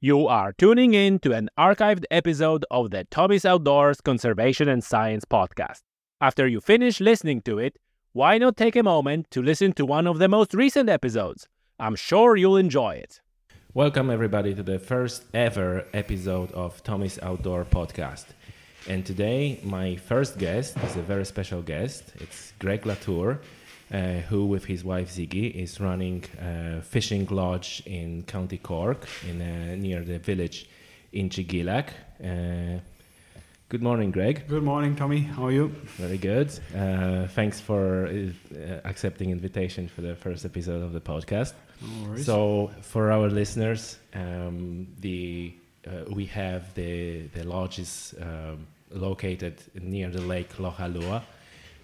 You are tuning in to an archived episode of the Tommy's Outdoors Conservation and Science podcast. After you finish listening to it, why not take a moment to listen to one of the most recent episodes? I'm sure you'll enjoy it. Welcome, everybody, to the first ever episode of Tommy's Outdoor Podcast. And today, my first guest is a very special guest. It's Greg Latour, uh, who, with his wife Ziggy, is running a fishing lodge in County Cork, in uh, near the village Inchigeelagh. Uh, good morning, Greg. Good morning, Tommy. How are you? Very good. Uh, thanks for uh, accepting invitation for the first episode of the podcast. No. So, for our listeners, um, the uh, we have the the lodge is um, located near the lake Lough Allua.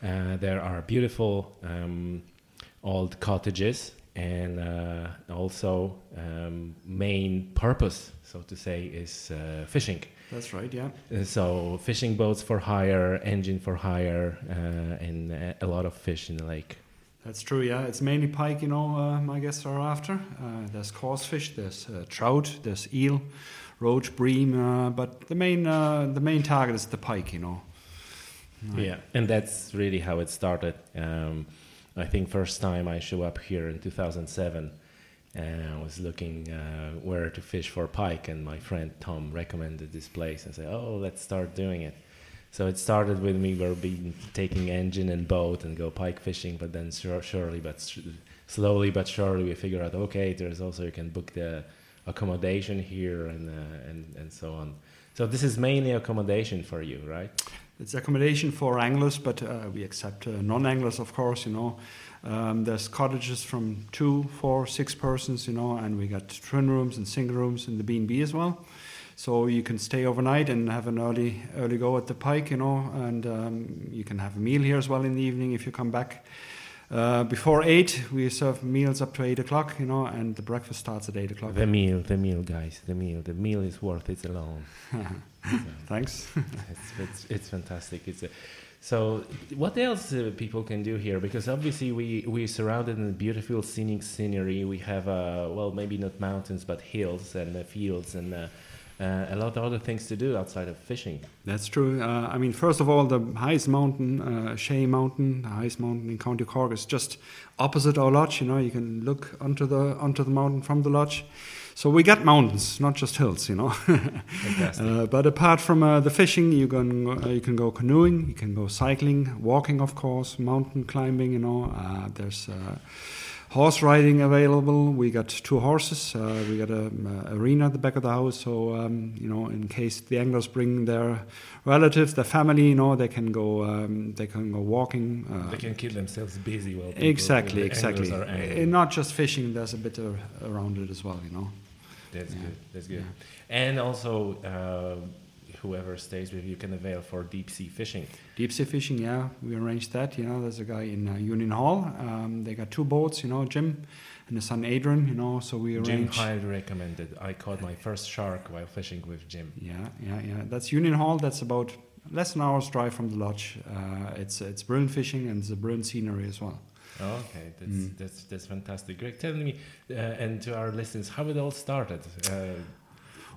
Uh, there are beautiful um, old cottages, and uh, also um, main purpose, so to say, is uh, fishing. That's right. Yeah. Uh, So fishing boats for hire, engine for hire, uh, and a lot of fish in the lake. That's true. Yeah. It's mainly pike. You know, uh, my guests are after. Uh, there's coarse fish. There's uh, trout. There's eel, roach, bream. Uh, but the main uh, the main target is the pike. You know. Yeah, and that's really how it started. Um, I think first time I show up here in 2007, and I was looking uh, where to fish for pike, and my friend Tom recommended this place, and said, "Oh, let's start doing it." So it started with me being taking engine and boat and go pike fishing, but then sur- surely but slowly but surely we figure out okay, there's also you can book the accommodation here and uh, and and so on. So this is mainly accommodation for you, right? It's accommodation for anglers, but uh, we accept uh, non-anglers, of course. You know, um, there's cottages from two, four, six persons. You know, and we got twin rooms and single rooms in the B and B as well. So you can stay overnight and have an early early go at the pike. You know, and um, you can have a meal here as well in the evening if you come back. Uh, before eight, we serve meals up to eight o'clock. You know, and the breakfast starts at eight o'clock. The meal, the meal, guys, the meal. The meal is worth it alone. So, Thanks. it's, it's, it's fantastic. It's a, so, what else uh, people can do here? Because obviously we we're surrounded in beautiful scenic scenery. We have uh, well, maybe not mountains, but hills and uh, fields and. Uh, a lot of other things to do outside of fishing. That's true. Uh, I mean, first of all, the highest mountain, uh, Shehy Mountain, the highest mountain in County Cork, is just opposite our lodge. You know, you can look onto the onto the mountain from the lodge. So we got mountains, not just hills. You know. Fantastic. Uh, but apart from uh, the fishing, you can uh, you can go canoeing, you can go cycling, walking, of course, mountain climbing. You know, uh, there's uh, horse riding available. We got two horses. Uh, we got a um, uh, arena at the back of the house, so um, you know, in case the anglers bring their relatives, their family, you know, they can go um, they can go walking. Uh, they can keep themselves busy while people- exactly, exactly. And not just fishing. There's a bit uh, around it as well. You know. That's Yeah. good. That's good. Yeah. And also, uh, whoever stays with you can avail for deep sea fishing. Deep sea fishing, yeah, we arranged that. You know, there's a guy in uh, Union Hall. Um, they got two boats, you know, Jim and his son Adrian. You know, so we Jim arranged. highly recommended. I caught my first shark while fishing with Jim. Yeah, yeah, yeah. That's Union Hall. That's about less than an hour's drive from the lodge. Uh, it's it's brilliant fishing and it's a brilliant scenery as well. Oh, okay, that's Mm. that's that's fantastic. Greg, tell me uh, and to our listeners how it all started. Uh,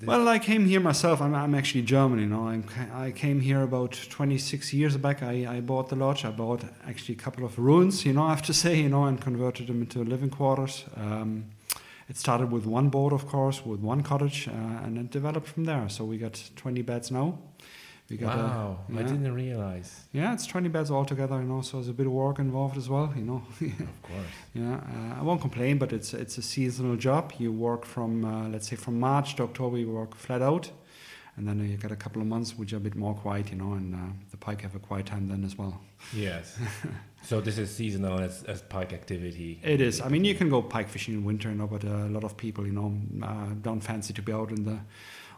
Well, I came here myself. I'm, I'm actually German, you know. I'm, I came here about 26 years back. I, I bought the lodge. I bought actually a couple of ruins, you know, I have to say, you know, and converted them into living quarters. Um, it started with one boat, of course, with one cottage, uh, and it developed from there. So we got 20 beds now. We got a- wow, I didn't realize. yeah, it's 20 beds altogether, you know, so there's a bit of work involved as well, you know. Of course. Yeah, uh, I won't complain, but it's it's a seasonal job. You work from uh, let's say from March to October, you work flat out, and then you get a couple of months which are a bit more quiet, you know, and uh, the pike have a quiet time then as well. Yes. so this is seasonal as, as pike activity. It is. I mean, you can go pike fishing in winter, you know, but uh, a lot of people, you know, uh, don't fancy to be out in the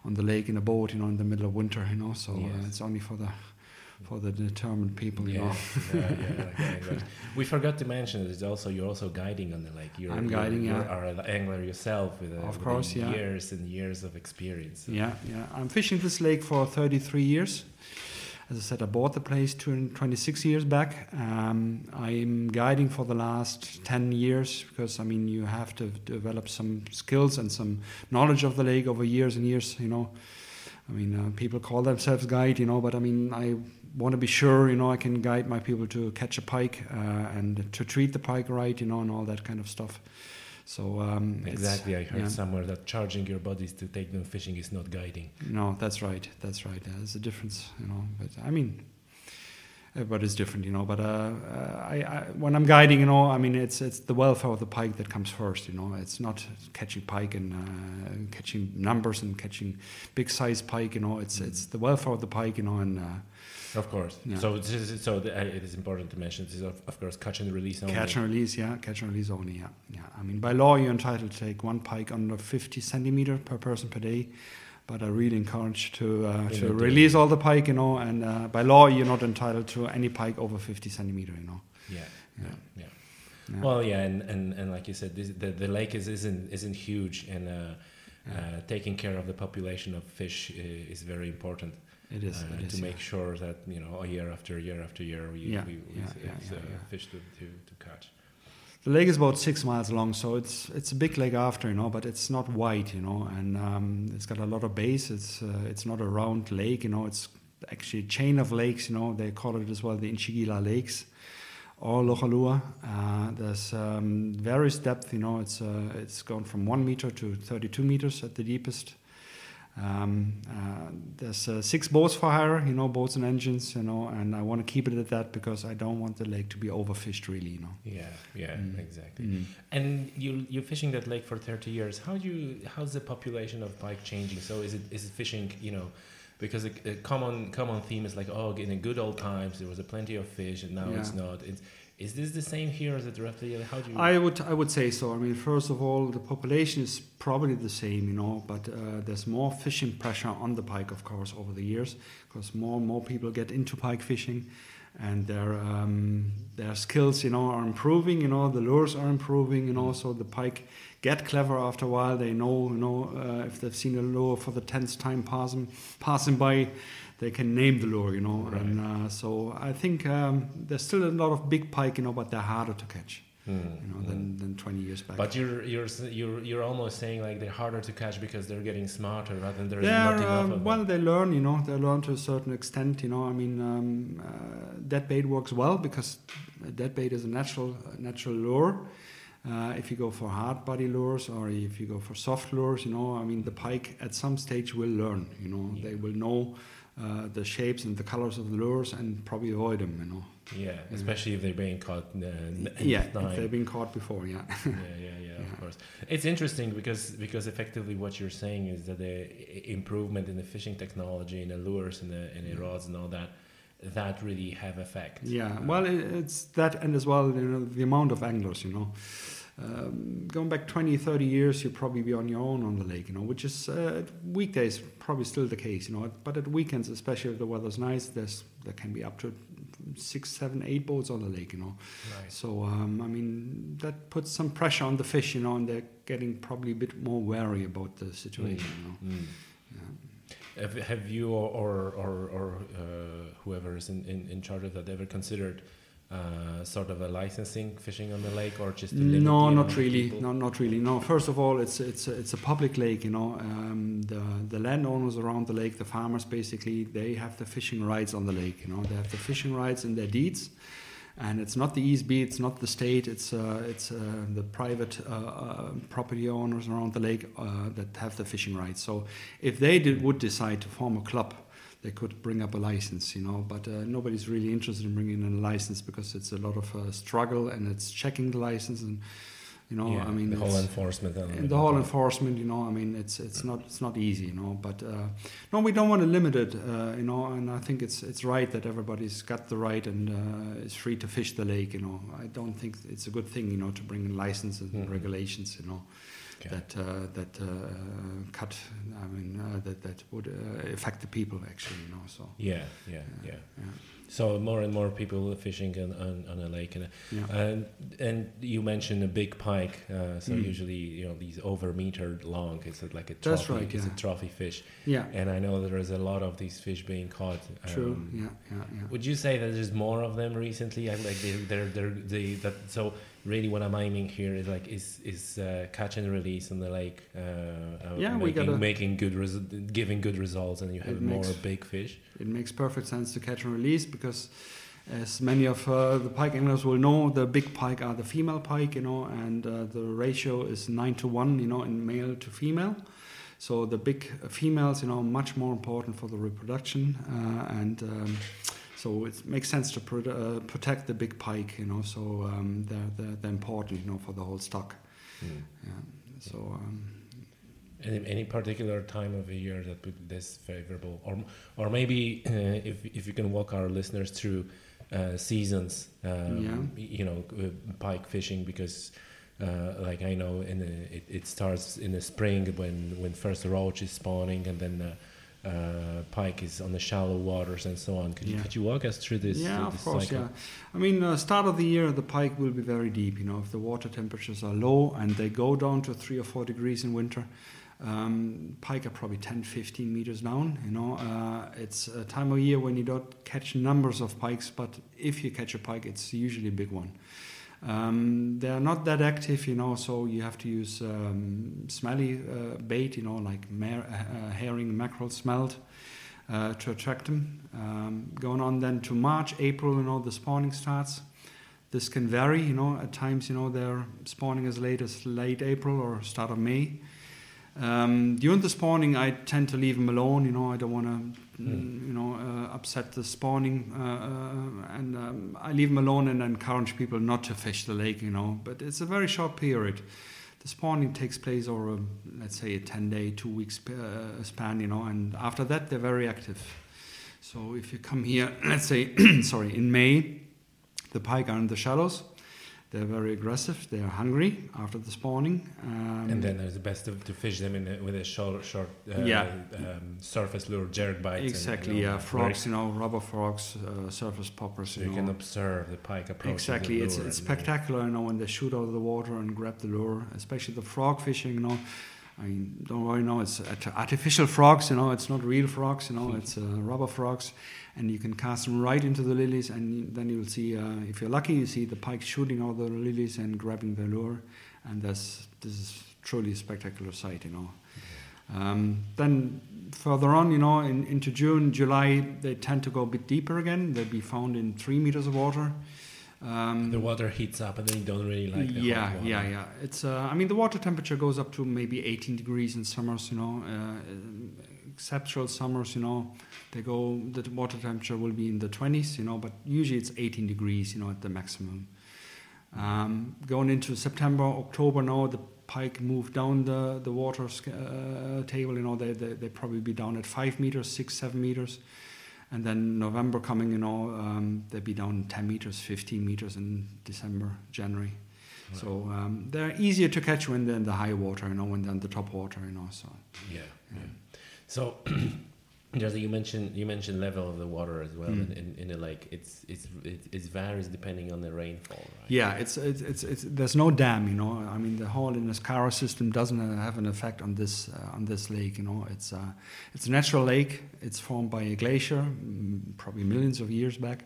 on the lake in a boat, you know, in the middle of winter, you know. So Yes. uh, it's only for the for the determined people, you yeah, know. yeah, yeah, like anglers. We forgot to mention that it's also you're also guiding on the lake. You're, I'm you're- guiding, you are an angler yourself with, a, Of course, yeah. years and years of experience. Yeah, yeah. I'm fishing this lake for 33 years. As I said, I bought the place 26 years back. Um, I'm guiding for the last 10 years because I mean you have to develop some skills and some knowledge of the lake over years and years. You know, I mean uh, people call themselves guide, you know, but I mean I want to be sure, you know, I can guide my people to catch a pike uh, and to treat the pike right, you know, and all that kind of stuff. So um, exactly, I heard yeah. somewhere that charging your bodies to take them fishing is not guiding. No, that's right. That's right. There's a difference, you know. But I mean, everybody's different, you know. But uh, uh, I, I, when I'm guiding, you know, I mean, it's it's the welfare of the pike that comes first, you know. It's not catching pike and uh, catching numbers and catching big size pike, you know. It's mm. it's the welfare of the pike, you know, and uh, of course. Yeah. So is, so the, uh, it is important to mention this is of, of, course catch and release only. Catch and release, yeah, catch and release only, yeah, yeah. I mean, by law you're entitled to take one pike under 50 centimeter per person per day, but I really encourage to uh, to release all the pike, you know. And uh, by law you're not entitled to any pike over 50 centimeter, you know. Yeah, yeah, yeah. yeah. Well, yeah, and, and, and like you said, this, the the lake is isn't isn't huge, and uh, yeah. Uh, taking care of the population of fish uh, is very important. It is, uh, it is to make sure that you know year after year after year we, yeah, we, we yeah, yeah, uh, fish to, to, to catch. The lake is about six miles long, so it's it's a big lake after you know, but it's not wide, you know, and um, it's got a lot of base. It's uh, it's not a round lake, you know. It's actually a chain of lakes, you know. They call it as well the Inchigeelagh Lakes or Lough Allua. Uh, there's um, various depth, you know. It's uh, it's gone from one meter to 32 meters at the deepest. Um, uh, there's uh, six boats for hire, you know, boats and engines, you know, and I want to keep it at that because I don't want the lake to be overfished, really, you know. Yeah, yeah, mm. exactly. Mm. And you you're fishing that lake for 30 years. How do you how's the population of pike changing? So is it is it fishing, you know, because a, a common common theme is like, oh, in the good old times there was a plenty of fish, and now yeah. it's not. It's is this the same here as it roughly? How do you? I would I would say so. I mean, first of all, the population is probably the same, you know, but uh, there's more fishing pressure on the pike, of course, over the years, because more and more people get into pike fishing, and their um, their skills, you know, are improving. You know, the lures are improving. You know, so the pike get clever after a while. They know, you know, uh, if they've seen a lure for the tenth time passing passing by they can name the lure, you know. Right. And uh, so I think um, there's still a lot of big pike, you know, but they're harder to catch. Mm, you know, mm. than, than 20 years back. But you're you're you're you're almost saying like they're harder to catch because they're getting smarter rather than there's they're, not enough. Um, well, they learn, you know, they learn to a certain extent. You know, I mean, um, uh, dead bait works well because dead bait is a natural natural lure. Uh, if you go for hard body lures or if you go for soft lures, you know, I mean, the pike at some stage will learn. You know, yeah. they will know uh, the shapes and the colors of the lures and probably avoid them, you know. Yeah, especially if they're being caught. Uh, yeah, if they've been caught before, yeah. yeah, yeah, yeah, yeah, of course. It's interesting because because effectively what you're saying is that the improvement in the fishing technology and the lures and the, and the rods and all that that really have effect. Yeah, well, it's that and as well, you know, the amount of anglers, you know um, going back 20, 30 years, you'll probably be on your own on the lake, you know, which is uh, weekdays probably still the case, you know, but at weekends, especially if the weather's nice, there's there can be up to six, seven, eight boats on the lake, you know. Right. So um, I mean that puts some pressure on the fish, you know, and they're getting probably a bit more wary about the situation, mm. you know. Mm. Yeah. Have, have you or or, or, or uh, whoever is in, in, in charge of that ever considered? Uh, sort of a licensing fishing on the lake or just no not really. no not really. No first of all it's it's a, it's a public lake you know um, the the landowners around the lake the farmers basically they have the fishing rights on the lake you know. They have the fishing rights in their deeds and it's not the ESB, it's not the state, it's uh, it's uh, the private uh, uh property owners around the lake uh, that have the fishing rights. So if they did, would decide to form a club they could bring up a license, you know. But uh, nobody's really interested in bringing in a license because it's a lot of uh, struggle and it's checking the license and you know. Yeah, I mean, the whole enforcement. And the whole enforcement, you know. I mean, it's it's not it's not easy, you know. But uh, no, we don't want to limit it, uh, you know. And I think it's it's right that everybody's got the right and uh, is free to fish the lake, you know. I don't think it's a good thing, you know, to bring in licenses and mm-hmm. regulations, you know. Okay. that uh, that uh, cut I mean uh, that that would uh, affect the people actually. You know, so Yeah, yeah, yeah. yeah. So more and more people are fishing on, on, on a lake, and Yeah. and and you mentioned a big pike. Uh, so Mm. usually, you know, these over meter long. It's like a That's trophy. right, It's yeah. a trophy fish, Yeah, and I know there is a lot of these fish being caught. true. um, Yeah, yeah, yeah. Would you say that there's more of them recently? I like they're, they're, they're, they that so really what I'm aiming here is like is is uh, catch and release and the lake. Uh, uh, Yeah, we making, gotta- making good giving good results, and you have more makes- big fish. It makes perfect sense to catch and release because, as many of uh, the pike anglers will know, the big pike are the female pike, you know, and uh, the ratio is nine to one, you know, in male to female. So the big females, you know, much more important for the reproduction, uh, and um, so it makes sense to pro- uh, protect the big pike, you know. So um, they're, they're they're important, you know, for the whole stock. Mm. Yeah. So. Um, Any, any particular time of the year that would be this favorable, or or maybe uh, if if you can walk our listeners through uh, seasons, um, Yeah. you know, uh, pike fishing because. Uh, like I know, in the, it, it starts in the spring when when first roach is spawning, and then uh, pike is on the shallow waters and so on. Could, you, could you walk us through this? yeah, uh, of course. cycle? Yeah, I mean, uh, start of the year, the pike will be very deep. You know, if the water temperatures are low and they go down to three or four degrees in winter, um, pike are probably 10, 15 meters down. You know, uh, it's a time of year when you don't catch numbers of pikes, but if you catch a pike, it's usually a big one. Um, they are not that active, you know, so you have to use um, smelly uh, bait, you know, like mer- uh, herring, mackerel, smelt, uh, to attract them. Um, going on then to March, April, you know, the spawning starts. This can vary, you know, at times, you know, they're spawning as late as late April or start of May. Um, during the spawning, I tend to leave them alone, you know, I don't want to, Mm. you know, uh, upset the spawning, uh, uh, and um, I leave them alone and encourage people not to fish the lake, you know, but it's a very short period. The spawning takes place over, a, let's say, a 10 day, two weeks uh, span, you know, and after that, they're very active. So if you come here, let's say, sorry, in May, the pike are in the shallows. They're very aggressive. They're hungry after the spawning. Um, And then it's best to, to fish them in a, with a short, short uh, Yeah. um, surface lure, jerkbaits. and, exactly, know, yeah, frogs, you know, rubber frogs, uh, surface poppers. So you know. can observe the pike approaching Exactly, it's it's and, uh, spectacular, you know, when they shoot out of the water and grab the lure, especially the frog fishing, you know. I mean, don't worry, no, it's artificial frogs, you know, it's not real frogs, you know, it's uh, rubber frogs, and you can cast them right into the lilies, and then you'll see, uh, if you're lucky, you see the pike shooting out the lilies and grabbing the lure, and that's this is truly a spectacular sight, you know. Um, then further on, you know, in, into June, July, they tend to go a bit deeper again. They'll be found in three meters of water. Um, the water heats up and then you don't really like the yeah, hot water. yeah, yeah. It's. Uh, I mean, the water temperature goes up to maybe 18 degrees in summers. You know, uh, exceptional summers. You know, they go. The water temperature will be in the 20s. You know, but usually it's 18 degrees. You know, at the maximum. Um, going into September, October now, the pike move down the the water uh, table. You know, they, they they probably be down at five meters, six, seven meters. And then November coming, you know, um, they'd be down 10 meters, 15 meters in December, January. Right. So um, they're easier to catch when they're in the high water, you know, when they're in the top water, you know. So Yeah, yeah. So, Jerzy, you mentioned you mentioned level of the water as well Mm. in, in, in a lake. It's it's it, it varies depending on the rainfall, right? yeah, it's, it's it's it's there's no dam, you know. I mean, the whole Inniscarra system doesn't uh, have an effect on this uh, on this lake, you know. It's uh, it's a natural lake. It's formed by a glacier, mm, probably millions of years back.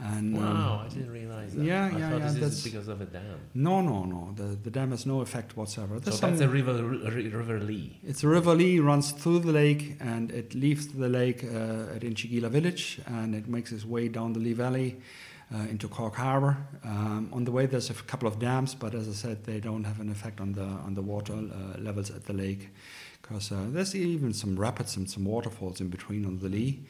And um, Wow, I didn't realize that. yeah, I yeah, thought yeah, this that's- is because of a dam. no, no, no. The the dam has no effect whatsoever. So There's that's some- a river, ri- River Lee. It's a river Lee runs through the lake and it leaves the lake uh, at Inchigeelagh village and it makes its way down the Lee Valley uh, into Cork Harbour. Um, on the way, there's a couple of dams, but as I said, they don't have an effect on the on the water uh, levels at the lake because uh, there's even some rapids and some waterfalls in between on the Lee.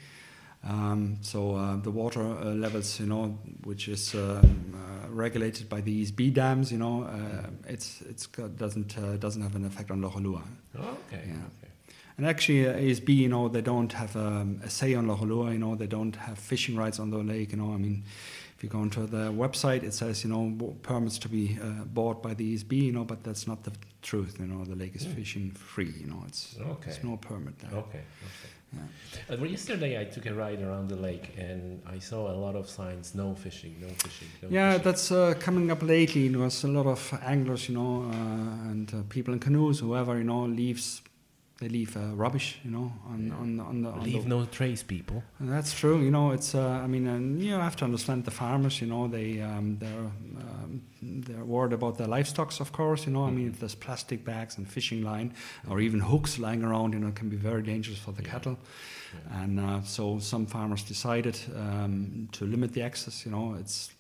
Um, so uh, the water uh, levels, you know, which is um, uh, regulated by these B dams, you know, uh, it's it's got, doesn't uh, doesn't have an effect on. Oh, okay. Yeah. okay. And actually, uh, ESB, you know, they don't have um, a say on Lough Allua, you know, they don't have fishing rights on the lake, you know. I mean, if you go onto the website, it says you know permits to be uh, bought by the ESB, you know, but that's not the truth. You know, the lake is Mm. fishing free. You know, it's Okay. there's no permit there. Okay. okay. Yeah. Uh, well, yesterday I took a ride around the lake and I saw a lot of signs: no fishing, no fishing. No Yeah, fishing. that's uh, coming up lately. There was a lot of anglers, you know, uh, and uh, people in canoes, whoever, you know, leaves. They leave uh, rubbish, you know, on on on the. On leave the no trace, people. That's true. You know, it's. Uh, I mean, and you have to understand the farmers. You know, they um, they're um, they're worried about their livestocks, of course. You know, I mean, if there's plastic bags and fishing line or even hooks lying around, you know, it can be very dangerous for the Yeah. cattle. Yeah. And uh, so some farmers decided um, to limit the access. You know, it's.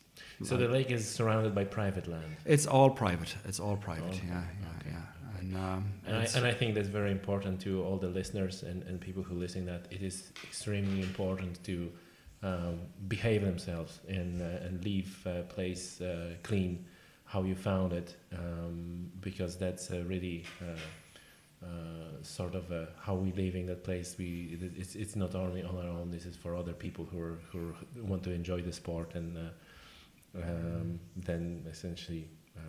So the lake is surrounded by private land. It's all private. It's all private. Okay, Yeah, yeah, okay. yeah. And, um, And I, and I think that's very important to all the listeners and, and people who listen that it is extremely important to um, behave themselves and, uh, and leave a place uh, clean how you found it um, because that's really uh, uh, sort of uh how we live in that place. We it's, it's not only on our own. This is for other people who, are, who are, want to enjoy the sport and uh, um, then essentially uh,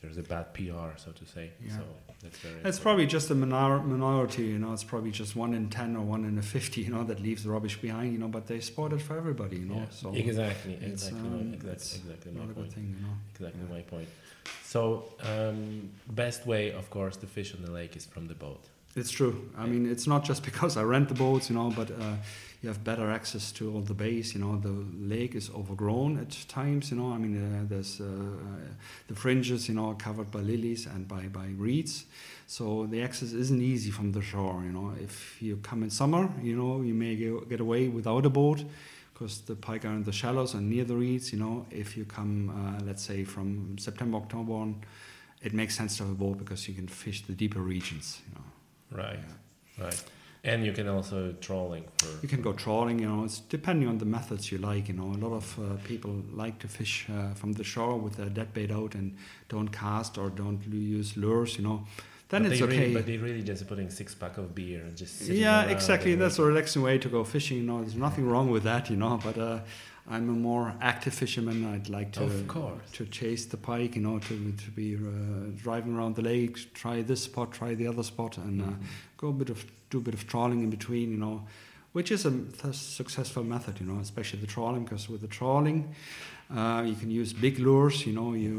there's a bad PR, so to say. Yeah. So that's very. It's probably just a minor, minority, you know. It's probably just one in ten or one in a fifty, you know, that leaves the rubbish behind, you know. But they spot it for everybody, you know. Yeah, So exactly, it's, exactly, um, my, exactly, it's exactly my not a good point. thing, you know. Exactly Yeah. my point. So, um, best way, of course, to fish on the lake is from the boat. It's true. I mean, it's not just because I rent the boats, you know, but uh, you have better access to all the bays. You know, the lake is overgrown at times. You know, I mean, uh, there's uh, uh, the fringes, you know, covered by lilies and by by reeds, so the access isn't easy from the shore. You know, if you come in summer, you know, you may get away without a boat. Because the pike are in the shallows and near the reeds, you know. If you come, uh, let's say, from September, October on, it makes sense to have a boat because you can fish the deeper regions, you know. Right, Yeah. right. And you can also trolling for. You can go trawling, you know, it's depending on the methods you like, you know. A lot of uh, people like to fish uh, from the shore with their dead bait out and don't cast or don't use lures, you know. Then but it's okay. Really, but they really just putting six pack of beer and just. sitting yeah, exactly. That's a relaxing way to go fishing, you know. There's nothing wrong with that, you know. But uh, I'm a more active fisherman. I'd like to Of course. to chase the pike, you know, to to be uh, driving around the lake, try this spot, try the other spot, and uh, Mhm. go a bit of do a bit of trawling in between, you know, which is a th- successful method, you know, especially the trawling, because with the trawling, uh, you can use big lures, you know, you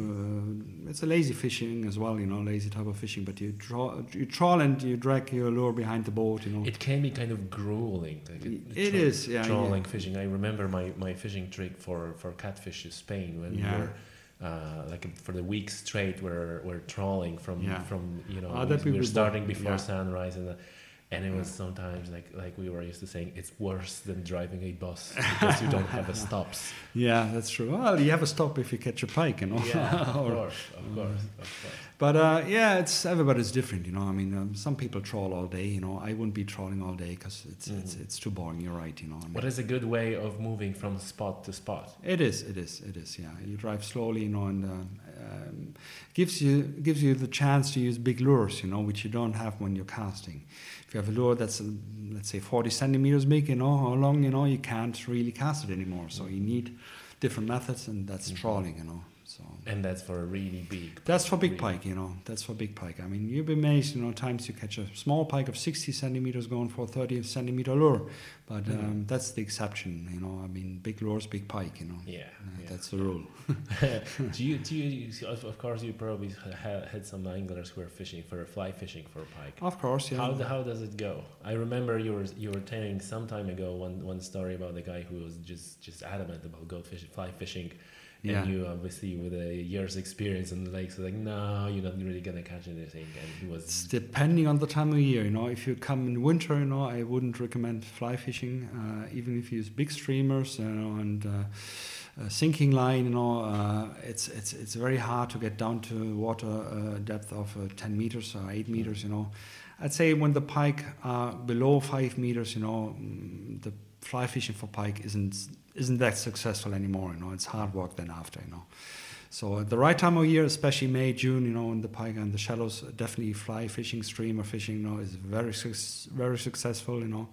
uh, it's a lazy fishing as well, you know, lazy type of fishing, but you trawl, you trawl and you drag your lure behind the boat, you know. It can be kind of grueling. Like It is, yeah, Trolling yeah. fishing. I remember my, my fishing trick for, for catfish in Spain when Yeah. we were uh, like for the week straight we're, we're trawling from Yeah. from you know Ah, we, that we would were be starting before sunrise and uh, and it was sometimes like like we were used to saying it's worse than driving a bus because you don't have a stops. Yeah, that's true. Well, you have a stop if you catch a pike, you know. Yeah, of course, of course, of course. But uh, yeah, it's everybody's different, you know. I mean, um, some people troll all day, you know. I wouldn't be trolling all day because it's, it's Mhm. it's too boring. You're right, you know. I mean, What is a good way of moving from spot to spot? It is, it is, it is. Yeah, you drive slowly, you know, and um, um, gives you gives you the chance to use big lures, you know, which you don't have when you're casting. If you have a lure that's uh, let's say 40 centimeters big, you know, or long, you know, you can't really cast it anymore. So you need different methods, and that's Mhm. trawling, you know. So And that's for a really big. that's for big really- pike, you know. That's for big pike. I mean, you'd be amazed, you know, times you catch a small pike of 60 centimeters going for a 30 centimeter lure, but Mhm. um, that's the exception, you know. I mean, big lures, big pike, you know. Yeah, Uh, yeah. That's the rule. do you do you of, of course you probably ha- had some anglers who were fishing for fly fishing for pike Of course, yeah. how, how does it go i remember you were you were telling some time ago one, one story about the guy who was just just adamant about go fishing fly fishing and Yeah. you obviously with a year's experience on the lake so like no you're not really gonna catch anything and he It's was depending on the time of year, you know. If you come in winter, you know, I wouldn't recommend fly fishing, uh, even if you use big streamers, you know, and uh, a sinking line, you know. Uh, it's it's it's very hard to get down to water uh, depth of uh, 10 meters or 8 meters, you know. I'd say when the pike are below five meters, you know, mm, the fly fishing for pike isn't isn't that successful anymore. You know, it's hard work then after, you know. So at the right time of year, especially May, June, you know, in the pike and the shallows, definitely fly fishing, streamer fishing, you know, is very very successful, you know,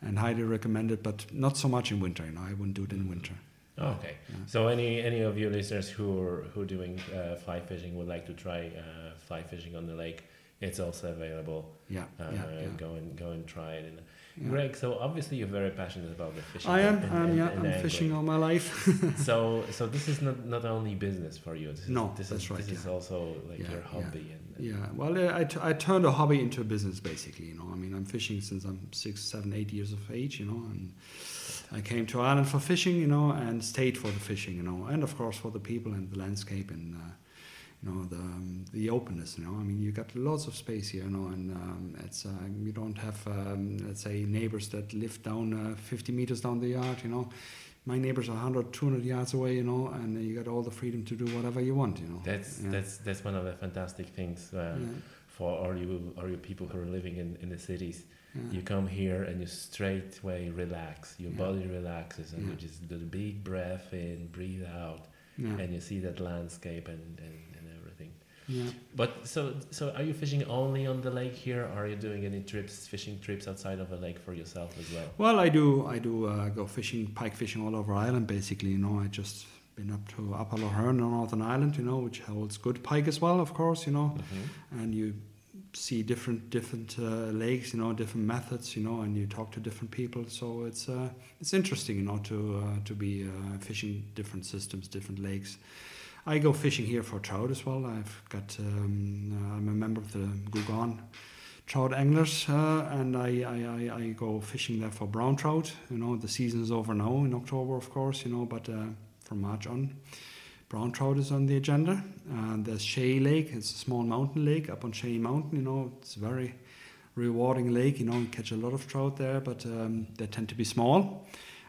and highly recommended. But not so much in winter, you know. I wouldn't do it in winter. Oh, okay. So any any of your listeners who are who are doing uh, fly fishing would like to try uh, fly fishing on the lake, it's also available. Yeah, Uh, yeah, yeah. Go and go and try it. And Yeah. Greg, so obviously you're very passionate about the fishing. I am. and- um, and- yeah, and I'm angling. fishing all my life. so so this is not not only business for you. This is, No, this that's is, right, This is also like Yeah, your yeah. hobby. And, Yeah, well, I, t- I turned a hobby into a business basically. You know, I mean, I'm fishing since I'm six, seven, eight years of age. You know, and I came to Ireland for fishing. You know, and stayed for the fishing. You know, and of course for the people and the landscape and. Uh, you know the um, the openness. You know, I mean, you got lots of space here. You know, and um, it's uh, you don't have um, let's say neighbors that live down uh, 50 meters down the yard. You know, my neighbors are 100, 200 yards away. You know, and you got all the freedom to do whatever you want. You know, that's Yeah. that's that's one of the fantastic things uh, Yeah. for all you all you people who are living in, in the cities. Yeah. You come here and you straightway relax. Your body relaxes, and you just do the big breath in, breathe out, and you see that landscape and, and. Yeah. But so so, are you fishing only on the lake here? Or are you doing any trips, fishing trips outside of the lake for yourself as well? Well, I do. I do uh, go fishing, pike fishing all over Ireland. Basically, you know, I just been up to Upper Lough Erne on Northern Ireland, you know, which holds good pike as well, of course, you know. And you see different different uh, lakes, you know, different methods, you know, and you talk to different people. So it's uh, it's interesting, you know, to uh, to be uh, fishing different systems, different lakes. I go fishing here for trout as well. I've got um, uh, I'm a member of the Gougane trout anglers, uh, and I, I, I, I go fishing there for brown trout. You know, the season is over now in October, of course. You know, but uh, from March on, brown trout is on the agenda. And there's Shay Lake. It's a small mountain lake up on Shehy Mountain. You know, it's very rewarding lake. You know, you catch a lot of trout there, but um, they tend to be small.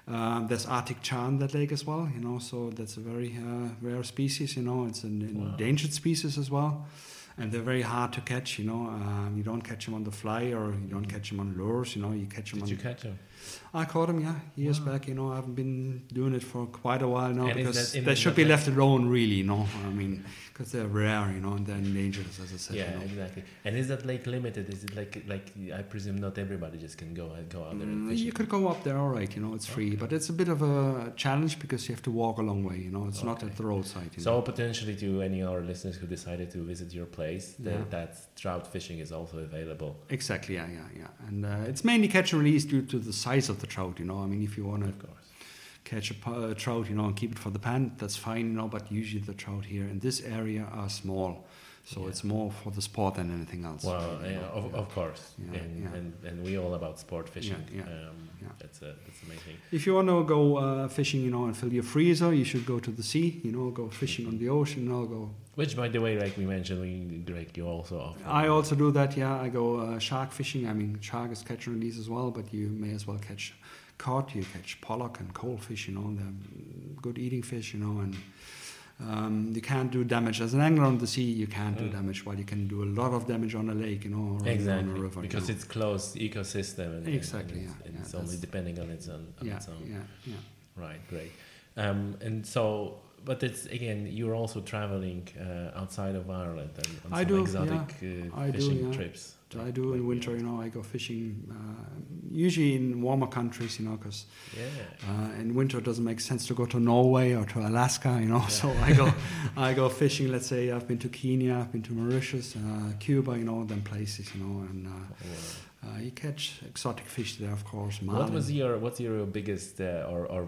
Um, there's Arctic char in that lake as well, you know, so that's a very uh, rare species, you know, it's an Wow. endangered species as well. And they're very hard to catch, you know. Um, you don't catch them on the fly or you don't catch them on lures, you know. You catch them Did on. you catch him? I caught them, yeah, years Wow. back. You know, I haven't been doing it for quite a while now And because that they should be left alone, really. You know, I mean, because they're rare, you know, and they're endangered, as I said. Yeah, you know. exactly. And is that lake limited? Is it like like I presume not everybody just can go and go out there and Mm, fish? You it? could go up there, all right. You know, it's free, but it's a bit of a challenge because you have to walk a long way. You know, it's not at the roadside. You So know. potentially to any of our listeners who decided to visit your place, that, Yeah. that trout fishing is also available. Exactly, yeah, yeah, yeah. And uh, it's mainly catch and release due to the size of the trout. You know, I mean, if you want to catch a, a trout, you know, and keep it for the pan, that's fine. You know, but usually the trout here in this area are small, so Yeah. it's more for the sport than anything else. Well, yeah, of, of course, Yeah, and, yeah. and and we all about sport fishing. yeah, um, yeah. That's a, that's amazing. If you want to go uh, fishing, you know, and fill your freezer, you should go to the sea. You know, go fishing on the ocean. You know, go Which, by the way, like we mentioned, we, Greg, you also offer. I also do that, yeah. I go uh, shark fishing. I mean, shark is catch and release as well, but you may as well catch cod, you catch pollock and coalfish, you know, they're good eating fish, you know, and um, you can't do damage. As an angler on the sea, you can't do Mm. damage, while you can do a lot of damage on a lake, you know, or on Exactly, a river. you because know. it's closed ecosystem, and, Exactly, and it's, yeah, and yeah, it's only depending on its own. On yeah, its own. yeah, yeah. Right, great. Um, and so, but it's again, you're also traveling uh, outside of Ireland and on I some do, exotic uh, I do, fishing yeah. trips. I do in winter, you know, I go fishing, uh, usually in warmer countries, you know, because Yeah. Uh, in winter, it doesn't make sense to go to Norway or to Alaska, you know. So I go, I go fishing. Let's say I've been to Kenya, I've been to Mauritius, uh, Cuba, you know, them places, you know, and uh, uh, you catch exotic fish there, of course. What was your what's your biggest uh, or or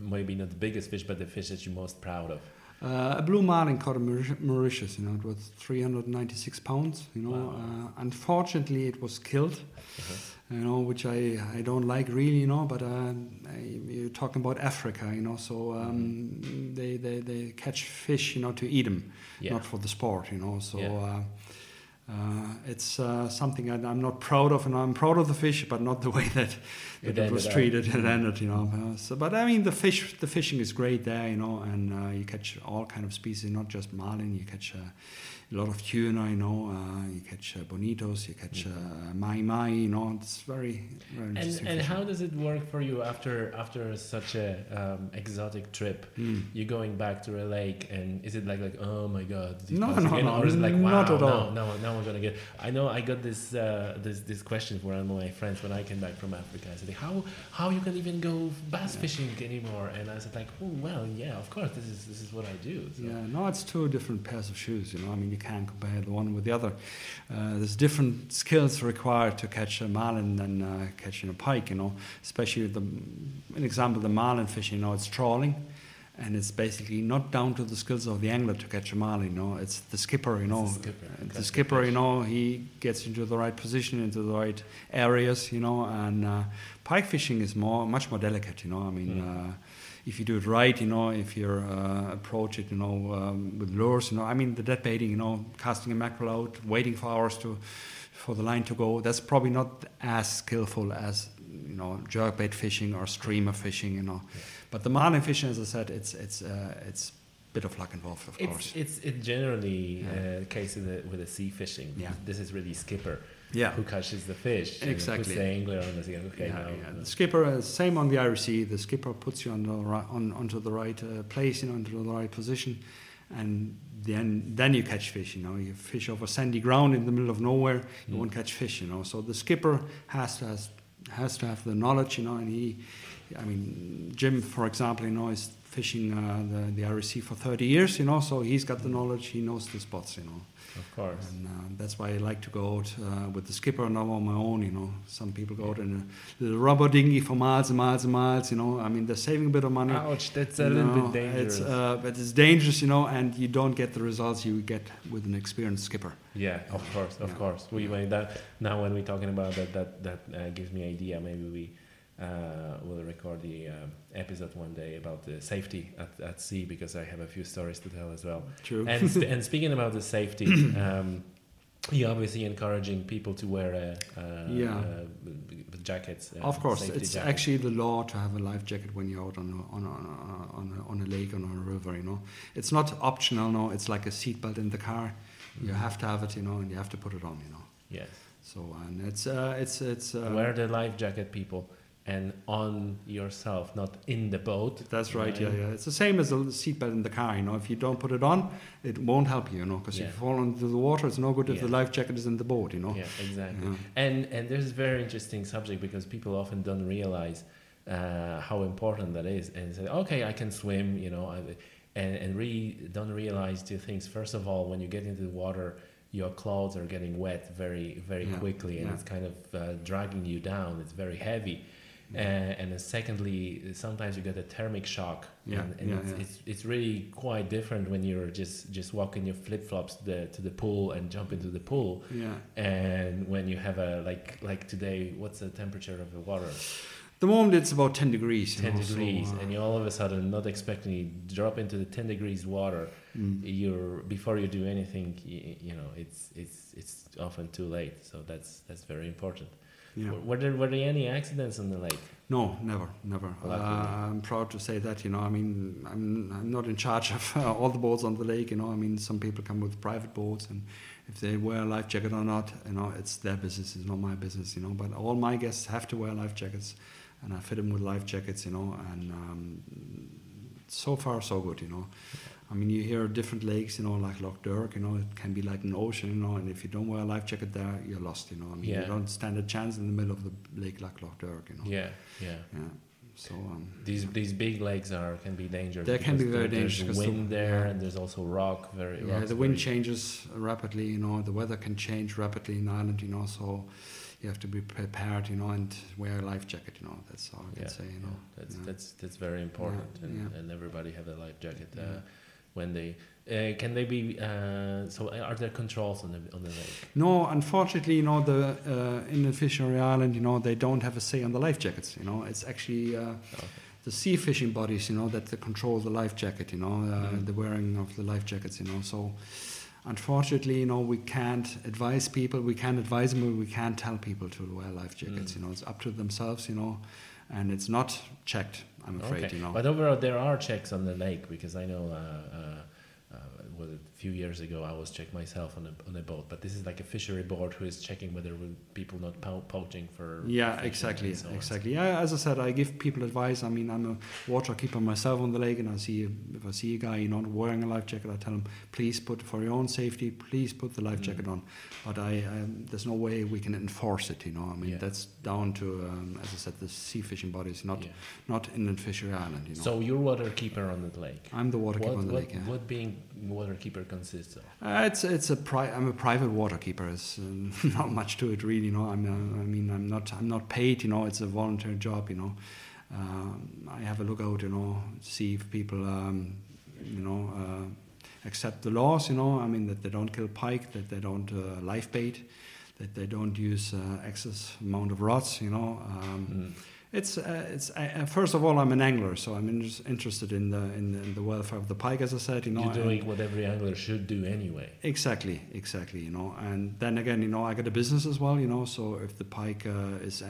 maybe not the biggest fish, but the fish that you're most proud of? Uh, a blue marlin caught in Mauritius- you know, it was 396 pounds, you know. Wow. Uh, unfortunately, it was killed, Uh-huh. you know, which I, I don't like really, you know, but uh, I, you're talking about Africa, you know, so um, they, they, they catch fish, you know, to eat them, Yeah. not for the sport, you know, so Yeah. Uh, it's uh, something I, I'm not proud of, and I'm proud of the fish, but not the way that, It that it, was treated. It ended, you know. Uh, so, but I mean, the fish, the fishing is great there, you know, and uh, you catch all kind of species, not just marlin. You catch, uh, a lot of tuna, you know. Uh, you catch uh, bonitos, you catch uh, mai mai, you know. It's very, very And interesting. and how does it work for you after after such a um, exotic trip? Mm. You going back to a lake, and is it like like oh my god, No, no, again? no, or is it like wow, not at no, all. no, now I'm gonna get. I know I got this uh, this this question from one of my friends when I came back from Africa. I said how how you can even go bass fishing anymore? And I said like oh well yeah of course this is this is what I do. So. Yeah, no, it's two different pairs of shoes. You know, I mean, you can't compare the one with the other. Uh, there's different skills required to catch a marlin than uh, catching a pike. You know, especially the an example, the marlin fishing. You know, it's trawling, and it's basically not down to the skills of the angler to catch a marlin. You know, it's the skipper. You It's know, the skipper, the the skipper. You know, he gets into the right position, into the right areas. You know, and uh, pike fishing is more, much more delicate. You know, I mean. Mm. If you do it right, you know, if you uh, approach it, you know, um, with lures, you know, I mean, the dead baiting, you know, casting a mackerel out, waiting for hours to, for the line to go, that's probably not as skillful as, you know, jerkbait fishing or streamer fishing, you know. But the marlin fishing, as I said, it's it's uh, it's a bit of luck involved, of It's course. it's it generally Yeah. uh, the case with the, with the sea fishing. Yeah. This is really skipper Yeah. who catches the fish. Exactly. Puts the angler on the sea. Okay, yeah, now. yeah. The skipper, uh, same on the IRC. The skipper puts you on the right, on, onto the right uh, place, you know, into the right position, and then then you catch fish. You know, you fish over sandy ground in the middle of nowhere, you Mm. won't catch fish. You know, so the skipper has to has, has to have the knowledge. You know, and he, I mean, Jim, for example, you know, is fishing uh, the the IRC for 30 years. You know, so he's got the knowledge. He knows the spots. You know. Of course. And uh, that's why I like to go out uh, with the skipper, not on my own. You know, some people go out in a little rubber dinghy for miles and miles and miles. You know, I mean, they're saving a bit of money. Ouch, that's a you little know, bit dangerous. It's, uh, but it's dangerous, you know, and you don't get the results you get with an experienced skipper. yeah, of course, of Yeah. course. We when that now when we're talking about that, that that uh, gives me idea. Maybe we uh, will record the um, episode one day about the safety at, at sea because I have a few stories to tell as well. True. And sp- and speaking about the safety. Um, you're obviously encouraging people to wear a, uh, Yeah. uh, jackets. Uh, of course, it's jackets. actually the law to have a life jacket when you're out on a, on a, on a, on a lake or on a river. You know, it's not optional. No, it's like a seatbelt in the car. You have to have it, you know, and you have to put it on. You know. yes. So and it's uh, it's it's uh, wear the life jacket, people, and on yourself, not in the boat. That's right. Yeah, yeah. It's the same as a seatbelt in the car. You know, if you don't put it on, it won't help you. You know, because Yeah. if you fall into the water, it's no good if the life jacket is in the boat. You know. Yeah, exactly. Yeah. And and there's a very interesting subject because people often don't realize uh, how important that is, and say, okay, I can swim, you know, and and really don't realize two things. First of all, when you get into the water, your clothes are getting wet very very Yeah, quickly, and yeah. it's kind of uh, dragging you down. It's very heavy. Uh, and then secondly, sometimes you get a thermic shock, Yeah, and, and yeah, it's, yeah. it's it's really quite different when you're just just walking your flip flops to the to the pool and jump into the pool, Yeah. and when you have a like like today, what's the temperature of the water? The moment it's about ten degrees. Ten degrees, uh, and you all of a sudden not expecting you drop into the ten degrees water. mm. You're before you do anything, you, you know it's it's it's often too late. So that's that's very important. Yeah. Were, there were there any accidents on the lake? No, never, never. Uh, I'm proud to say that. You know, I mean, I'm I'm not in charge of uh, all the boats on the lake. You know, I mean, some people come with private boats, and if they wear a life jacket or not, you know, it's their business. It's not my business. You know, but all my guests have to wear life jackets, and I fit them with life jackets. You know, and um, so far so good. You know. I mean, you hear different lakes, you know, like Lough Derg, you know, it can be like an ocean, you know, and if you don't wear a life jacket there, you're lost, you know. I mean, Yeah. you don't stand a chance in the middle of the lake like Lough Derg, you know. Yeah, yeah. Yeah. So um, These these big lakes are can be dangerous. They can be very dangerous There's the- wind there, yeah. and there's also rock. Very yeah, the wind changes rapidly. You know, the weather can change rapidly in Ireland. You know, so you have to be prepared. You know, and wear a life jacket. You know, that's all I can Yeah, say. You yeah, know, that's yeah. that's that's very important, and, yeah. and everybody have a life jacket uh, Yeah. When they. Uh, can they be? Uh, so are there controls on the on the lake? No, unfortunately, you know, the uh, Inland Fisheries Ireland, you know, they don't have a say on the life jackets. You know, it's actually. Uh, Okay. the sea fishing bodies, you know, that they control the life jacket, you know, uh, Mhm. the wearing of the life jackets, you know. So, unfortunately, you know, we can't advise people, we can't advise them, we can't tell people to wear life jackets, Mm. you know. It's up to themselves, you know, and it's not checked, I'm afraid, okay. you know. But overall, there are checks on the lake because I know uh, uh, uh, was it few years ago I was checking myself on a on a boat, but this is like a fishery board who is checking whether people not po- poaching for Yeah, exactly, so exactly. Yeah, as I said, I give people advice. I mean, I'm a water keeper myself on the lake, and I see if I see a guy, you know, wearing a life jacket, I tell him, please put for your own safety, please put the life Mm. jacket on. But I, um, there's no way we can enforce it. You know, I mean, Yeah. that's down to, um, as I said, the sea fishing bodies, not Yeah. not Inland Fisheries Ireland. You know, So you're water keeper on the lake. I'm the water keeper what, on the what, lake. Yeah. what being water keeper consists of? Uh, it's it's a pri- I'm a private water keeper. It's um, not much to it really. You know, I'm uh, I mean I'm not I'm not paid. You know, it's a voluntary job. You know, um, I have a lookout. You know, see if people um, you know uh, accept the laws. You know, I mean that they don't kill pike, that they don't uh, live bait, that they don't use uh, excess amount of rods. You know. Um, Mm. It's uh, it's uh, first of all I'm an angler, so I'm in- interested in the in, in the welfare of the pike, as I said. You know, You're doing what every angler should do anyway. Exactly, exactly. You know, and then again, you know, I got a business as well. You know, so if the pike uh, is uh,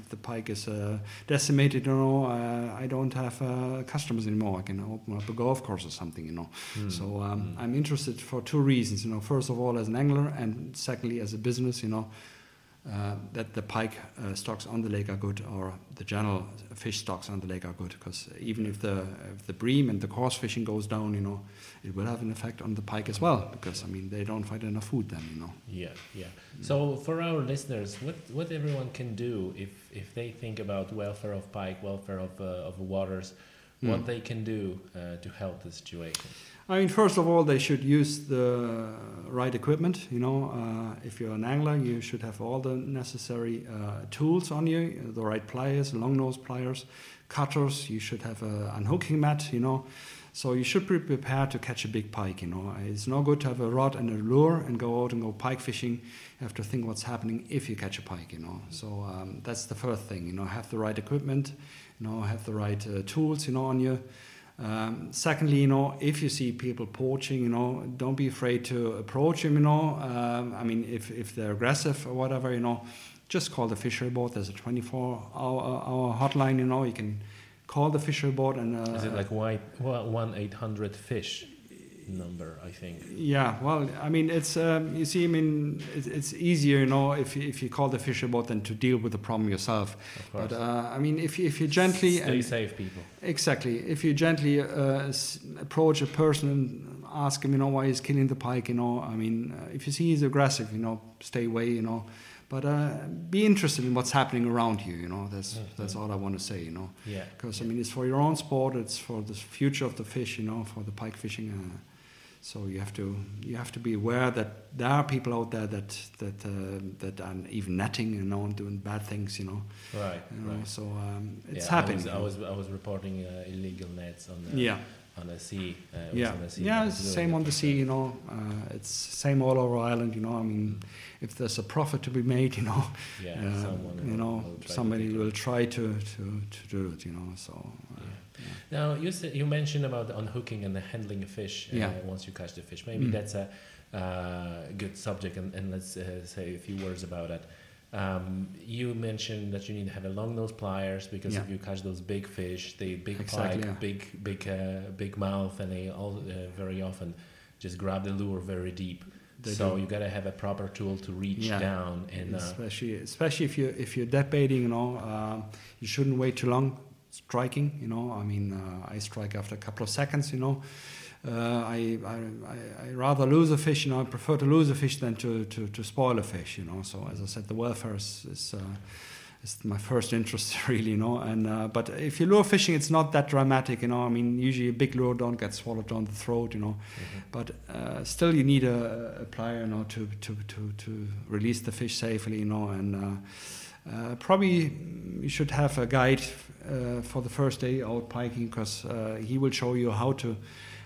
if the pike is uh, decimated, you know, uh, I don't have uh, customers anymore. I can open up a golf course or something. You know, Mm. so um, Mm. I'm interested for two reasons. You know, first of all, as an angler, and secondly, as a business. You know. Uh, that the pike uh, stocks on the lake are good, or the general fish stocks on the lake are good, because even if the if the bream and the coarse fishing goes down, you know, it will have an effect on the pike as well, because I mean they don't find enough food then, you know. Yeah, yeah. So for our listeners, what what everyone can do if if they think about welfare of pike, welfare of uh, of waters, what Mm. they can do uh, to help the situation. I mean, first of all, they should use the right equipment. You know, uh, if you're an angler, you should have all the necessary uh, tools on you, the right pliers, long nose pliers, cutters. You should have a unhooking mat. You know, so you should be prepared to catch a big pike. You know, it's no good to have a rod and a lure and go out and go pike fishing. You have to think what's happening if you catch a pike. You know, so um, that's the first thing. You know, have the right equipment. You know, have the right uh, tools. You know, on you. Um, secondly, you know, if you see people poaching, you know, don't be afraid to approach them. You know, um, I mean, if if they're aggressive or whatever, you know, just call the fishery board. There's a 24-hour hour hotline. You know, you can call the fishery board and. Uh, Is it like one eight hundred fish number? I think. Yeah, well, I mean, it's um, you see, I mean, it's, it's easier, you know, if you, if you call the fisher boat than to deal with the problem yourself. Of course. But uh, I mean, if you, if you gently Stay and safe, people. exactly, if you gently uh, approach a person and ask him, you know, why he's killing the pike, you know, I mean, uh, if you see he's aggressive, you know, stay away, you know. But uh, be interested in what's happening around you, you know. That's that's all I want to say, you know. Yeah. Because I mean, it's for your own sport. It's for the future of the fish, you know, for the pike fishing. So you have to you have to be aware that there are people out there that that uh, that are even netting, and doing bad things, you know. Right. You know right. So um, it's Yeah, happening. I was, I was I was reporting uh, illegal nets on the, yeah, on the sea. Uh, yeah, on the sea. yeah. Same on the sea, you know. Uh, it's same all over Ireland, you know. I mean, if there's a profit to be made, you know, Yeah. uh, someone you know, somebody will try to, to to do it, you know. So. Now you said, you mentioned about unhooking and the handling a fish uh, Yeah. once you catch the fish. Maybe Mm. that's a uh, good subject, and, and let's uh, say a few words about it. Um, you mentioned that you need to have a long nose pliers because Yeah. if you catch those big fish, they big Exactly, pike, yeah. big big uh, big mouth, and they all uh, very often just grab the lure very deep. They so do. you gotta have a proper tool to reach Yeah. down and uh, especially especially if you if you're dead baiting, you know, uh, you shouldn't wait too long striking. You know, I mean, uh, I strike after a couple of seconds. You know, uh, I, I I rather lose a fish. You know, I prefer to lose a fish than to to, to spoil a fish. You know, so as I said, the welfare is. is uh, is my first interest really, you know. And uh, but if you lure fishing, it's not that dramatic, you know. I mean, usually a big lure don't get swallowed down the throat, you know. mhm. But uh, still, you need a, a plier, you know, to, to, to, to release the fish safely, you know. And uh, uh, probably you should have a guide uh, for the first day out piking because uh, he will show you how to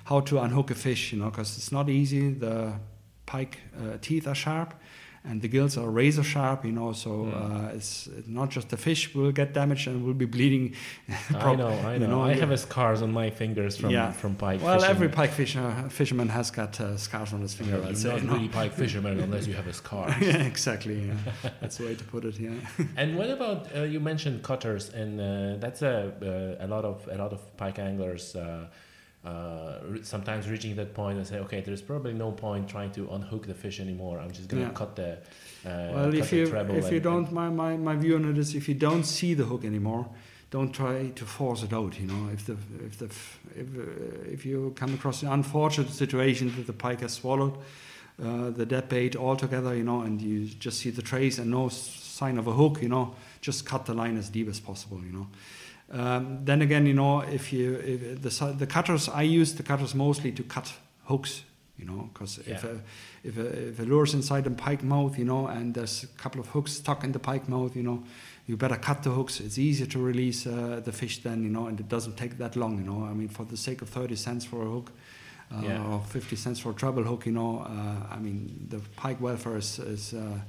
how to unhook a fish, you know, because it's not easy. The pike uh, teeth are sharp. And the gills are razor sharp, you know. So Mm. uh, it's not just the fish will get damaged and will be bleeding. I know, I you know. know, I yeah. have scars on my fingers from Yeah. from pike Well, fishing. every pike fisher, fisherman has got uh, scars on his finger. I'd say, not really pike fisherman unless you have a scar. yeah, exactly. Yeah. That's the way to put it. Yeah. And what about uh, you mentioned cutters, and uh, that's a uh, a lot of a lot of pike anglers uh, sometimes reaching that point and say, okay, there's probably no point trying to unhook the fish anymore. I'm just gonna Yeah. cut the uh, well, cut if the you if you don't, my, my, my view on it is if you don't see the hook anymore, don't try to force it out. You know, if the if the if uh, if you come across an unfortunate situation that the pike has swallowed uh, the dead bait altogether, you know, and you just see the trace and no sign of a hook, you know, just cut the line as deep as possible, you know. Um, then again, you know, if you if the the cutters I use the cutters mostly to cut hooks, you know, because if a if a if a lure's inside the pike mouth, you know, and there's a couple of hooks stuck in the pike mouth, you know, you better cut the hooks. It's easier to release uh, the fish then, you know, and it doesn't take that long, you know. I mean, for the sake of thirty cents for a hook. Uh, Yeah. Or 50 cents for a treble hook, you know. Uh, I mean, the pike welfare is, is uh,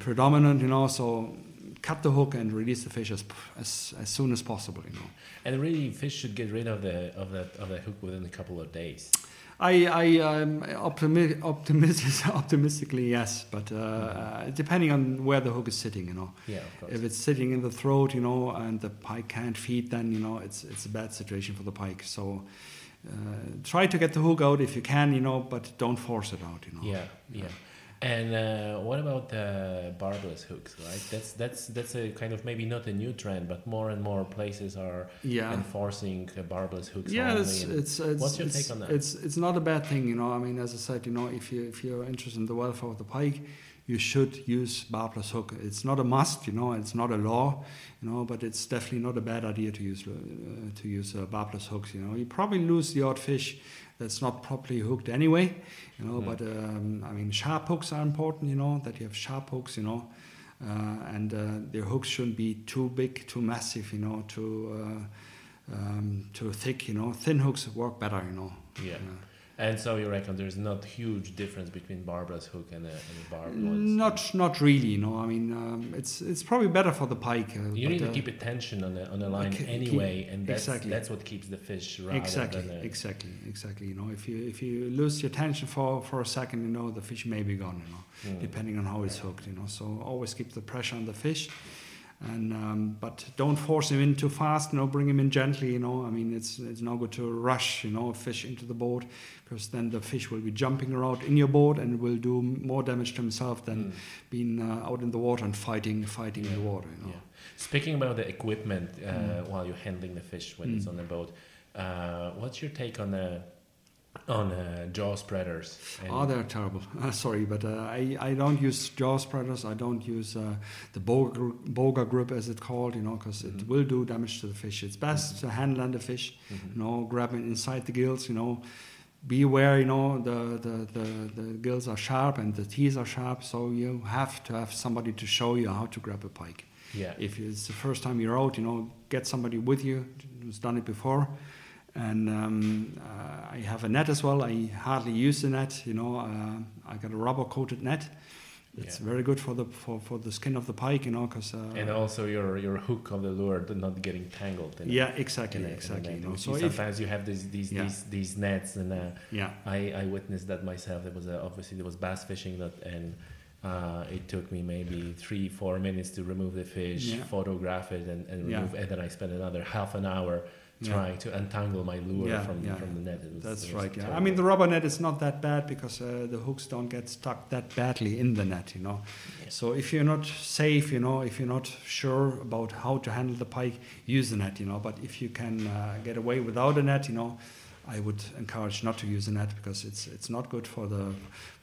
predominant, you know. So cut the hook and release the fish as, as, as soon as possible, you know. And really, fish should get rid of the of that of the hook within a couple of days. I, I um, optimi- optimis- optimistically yes, but uh, uh, depending on where the hook is sitting, you know. Yeah, of course. If it's sitting in the throat, you know, and the pike can't feed, then you know it's it's a bad situation for the pike. So uh, try to get the hook out if you can, you know, but don't force it out, you know. Yeah, yeah. And uh, what about the barbless hooks? Right, that's that's that's a kind of maybe not a new trend, but more and more places are Yeah. enforcing uh, barbless hooks. Yeah, it's, it's, it's what's your it's, take on that? It's it's not a bad thing, you know. I mean, as I said, you know, if you if you're interested in the welfare of the pike, you should use barbless hook. It's not a must, you know. It's not a law, you know, but it's definitely not a bad idea to use uh, to use uh, barbless hooks. You know, you probably lose the odd fish that's not properly hooked anyway, you know. Mhm. But um, I mean, sharp hooks are important, you know, that you have sharp hooks, you know. Uh, and uh, their hooks shouldn't be too big, too massive, you know, too uh, um, too thick. You know, thin hooks work better. You know. Yeah. Uh, And so you reckon there's not huge difference between barbless hook and a, and a barbed ones? not not really. You know, I mean, um, it's it's probably better for the pike. Uh, You need to uh, keep attention on the on the line keep- anyway, and that's exactly. that's what keeps the fish Exactly, exactly, exactly. You know, if you if you lose your attention for for a second, you know, the fish may be gone. You know. Mm. depending on how it's hooked, you know. So always keep the pressure on the fish, and um, but don't force him in too fast. You know, bring him in gently. You know, I mean, it's it's no good to rush. You know, a fish into the boat because then the fish will be jumping around in your boat and will do more damage to himself than Mm. being uh, out in the water and fighting fighting in the water. You know. Yeah. Speaking about the equipment uh, Mm. while you're handling the fish when it's Mm. on the boat, uh, what's your take on the on uh, jaw spreaders? Oh, they're terrible. Uh, sorry, but uh, I, I don't use jaw spreaders. I don't use uh, the boga, boga grip, as it's called, you know, because Mhm. it will do damage to the fish. It's best to hand land the fish, Mhm. you know, grab it inside the gills, you know. Be aware, you know, the, the, the, the gills are sharp and the teeth are sharp, so you have to have somebody to show you how to grab a pike. Yeah. If it's the first time you're out, you know, get somebody with you who's done it before. And um, uh, I have a net as well. I hardly use the net, you know. Uh, I got a rubber coated net. It's Yeah. very good for the for, for the skin of the pike, you know, because. Uh, and also your your hook of the lure not getting tangled. In yeah, in exactly, a- in a exactly. net. Know, so see, if, sometimes you have these these Yeah. these, these nets, and uh, yeah, I, I witnessed that myself. There was a, obviously there was bass fishing that, and uh, it took me maybe three four minutes to remove the fish, Yeah. photograph it, and, and Yeah. and then I spent another half an hour. Trying to untangle my lure from from the net. Was, that's right. Yeah, I mean the rubber net is not that bad because uh, the hooks don't get stuck that badly in the net, you know. So if you're not safe, you know, if you're not sure about how to handle the pike, use the net, you know. But if you can uh, get away without a net, you know, I would encourage not to use a net because it's it's not good for the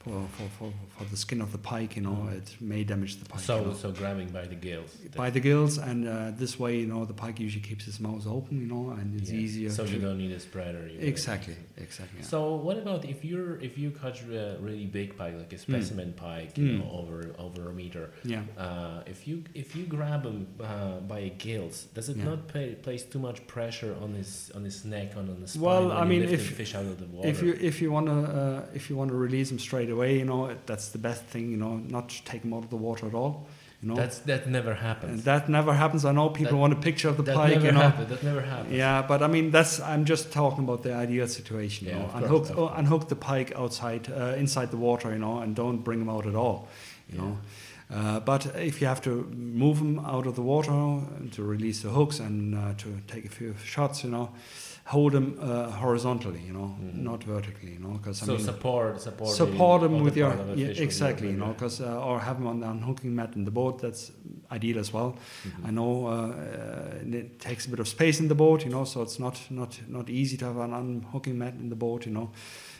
for, for, for, for the skin of the pike, you know. Mhm. It may damage the pike. you so know. so grabbing by the gills. by the gills, and uh, this way, you know, the pike usually keeps his mouth open, you know, and it's Yeah. easier. So you don't need a spreader. you exactly, exactly. yeah. So what about if you're if you catch a really big pike like a specimen pike, you Mm. know, over over a meter? yeah. Uh, if you if you grab him uh, by a gills, does it Yeah. not pay, place too much pressure on his on his neck on, on the spine Well, I mean, if- fish out of the water? If you if you want to uh, if you want to release them straight away, you know that's the best thing. You know, not take them out of the water at all. You know, That's that never and happens. that never happens. I know people That- want a picture of the that pike. never You know, happens. That never happens. yeah, but I mean that's I'm just talking about the ideal situation. You Yeah, know, of course, unhook of oh, unhook the pike outside uh, inside the water. You know, and don't bring them out at all. You Yeah. know. Uh, but if you have to move them out of the water to release the hooks and uh, to take a few shots, you know, hold them uh, horizontally, you know, Mhm. not vertically, you know, because so support, support, the- support them with your the yeah, exactly, you know, because uh, or have them on the unhooking mat in the boat. That's ideal as well. Mhm. I know uh, uh, it takes a bit of space in the boat, you know, so it's not not not easy to have an unhooking mat in the boat, you know.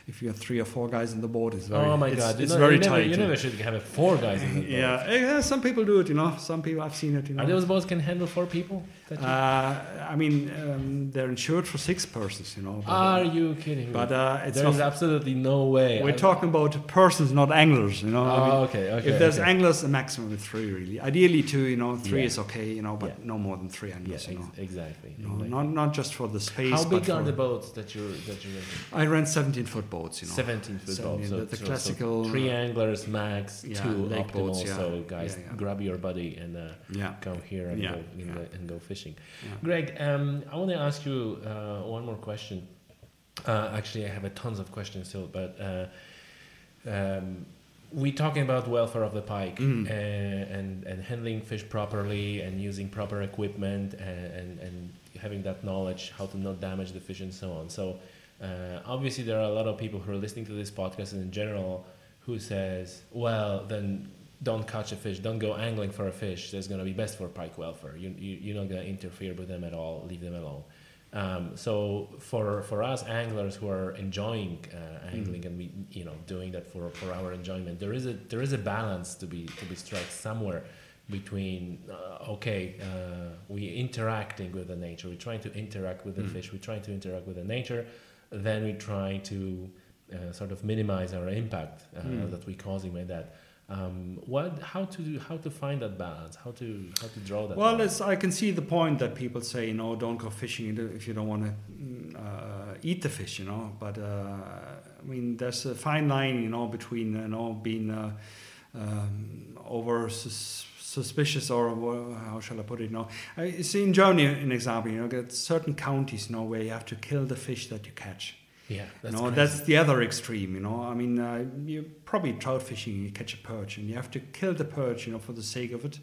If you have three or four guys in the boat, it's very oh my god! it's you know, very you never, tight. You never should have four guys in the boat. yeah, yeah, some people do it, you know. Some people I've seen it, you know. Are those boats can handle four people? You- Uh, I mean, um, they're insured for six persons, you know. But, Are you kidding me? but uh, it's There's absolutely no way. We're I- talking about persons, not anglers, you know. I mean, Oh, okay, okay. if there's okay. anglers, a maximum of three, really. Ideally, two, you know, three Yeah. is okay, you know, but Yeah. no more than three yeah, anglers, you ex- know. exactly. No, exactly. not, not just for the space. How big are the boats that you're that you're renting? I rent 17 foot boats, you know. 17 foot 17, boats. So, the- the so- so classical- three anglers max, Yeah, two lake optimal. boats, yeah. So guys, Yeah, yeah. grab your buddy and uh, Yeah. come here and Yeah, go and, go and yeah. Greg, um, I want to ask you uh, one more question. Uh, actually, I have a tons of questions still, but uh, um, we talking about welfare of the pike Mm. and and handling fish properly and using proper equipment and, and, and having that knowledge how to not damage the fish and so on. So uh, obviously, there are a lot of people who are listening to this podcast and in general who says, well, then don't catch a fish, don't go angling for a fish. That's going to be best for pike welfare. You, you, you're not going to interfere with them at all. Leave them alone. Um, so for for us anglers who are enjoying uh, angling and we you know doing that for, for our enjoyment, there is a there is a balance to be to be struck somewhere between uh, okay uh, we interacting with the nature, we're trying to interact with the Mm. fish, we're trying to interact with the nature, then we try to uh, sort of minimize our impact uh, Mm. that we're causing by that. Um, what how to do, how to find that balance? How to how to draw that? Well, balance? it's, I can see the point that people say, you know, don't go fishing if you don't want to uh, eat the fish, you know. But uh, I mean, there's a fine line, you know, between you know being uh, um, over sus- suspicious or how shall I put it? You know, I see in Germany an example. You know, get certain counties, you know, where you have to kill the fish that you catch. Yeah, that's you know, crazy. that's the other extreme. You know, I mean, uh, you probably trout fishing, you catch a perch, and you have to kill the perch, you know, for the sake of it,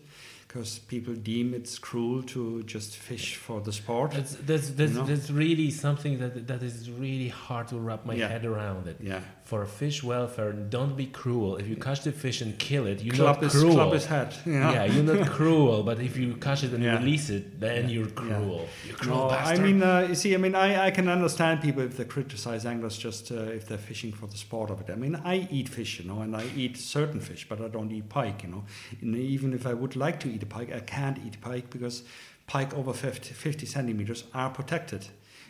because people deem it's cruel to just fish for the sport. That's that's that's, know? that's really something that that is really hard to wrap my Yeah. head around. It yeah, for fish welfare, don't be cruel. If you catch the fish and kill it, you're club not his cruel. club his head. You know? Yeah, you're not cruel. But if you catch it and Yeah. release it, then Yeah. you're Yeah. cruel. You're cruel No, I mean, uh, you see, I mean, I, I can understand people if they criticize anglers just uh, if they're fishing for the sport of it. I mean, I eat fish, you know, and I eat certain fish, but I don't eat pike, you know. And even if I would like to eat a pike, I can't eat pike because pike over 50, 50 centimeters are protected.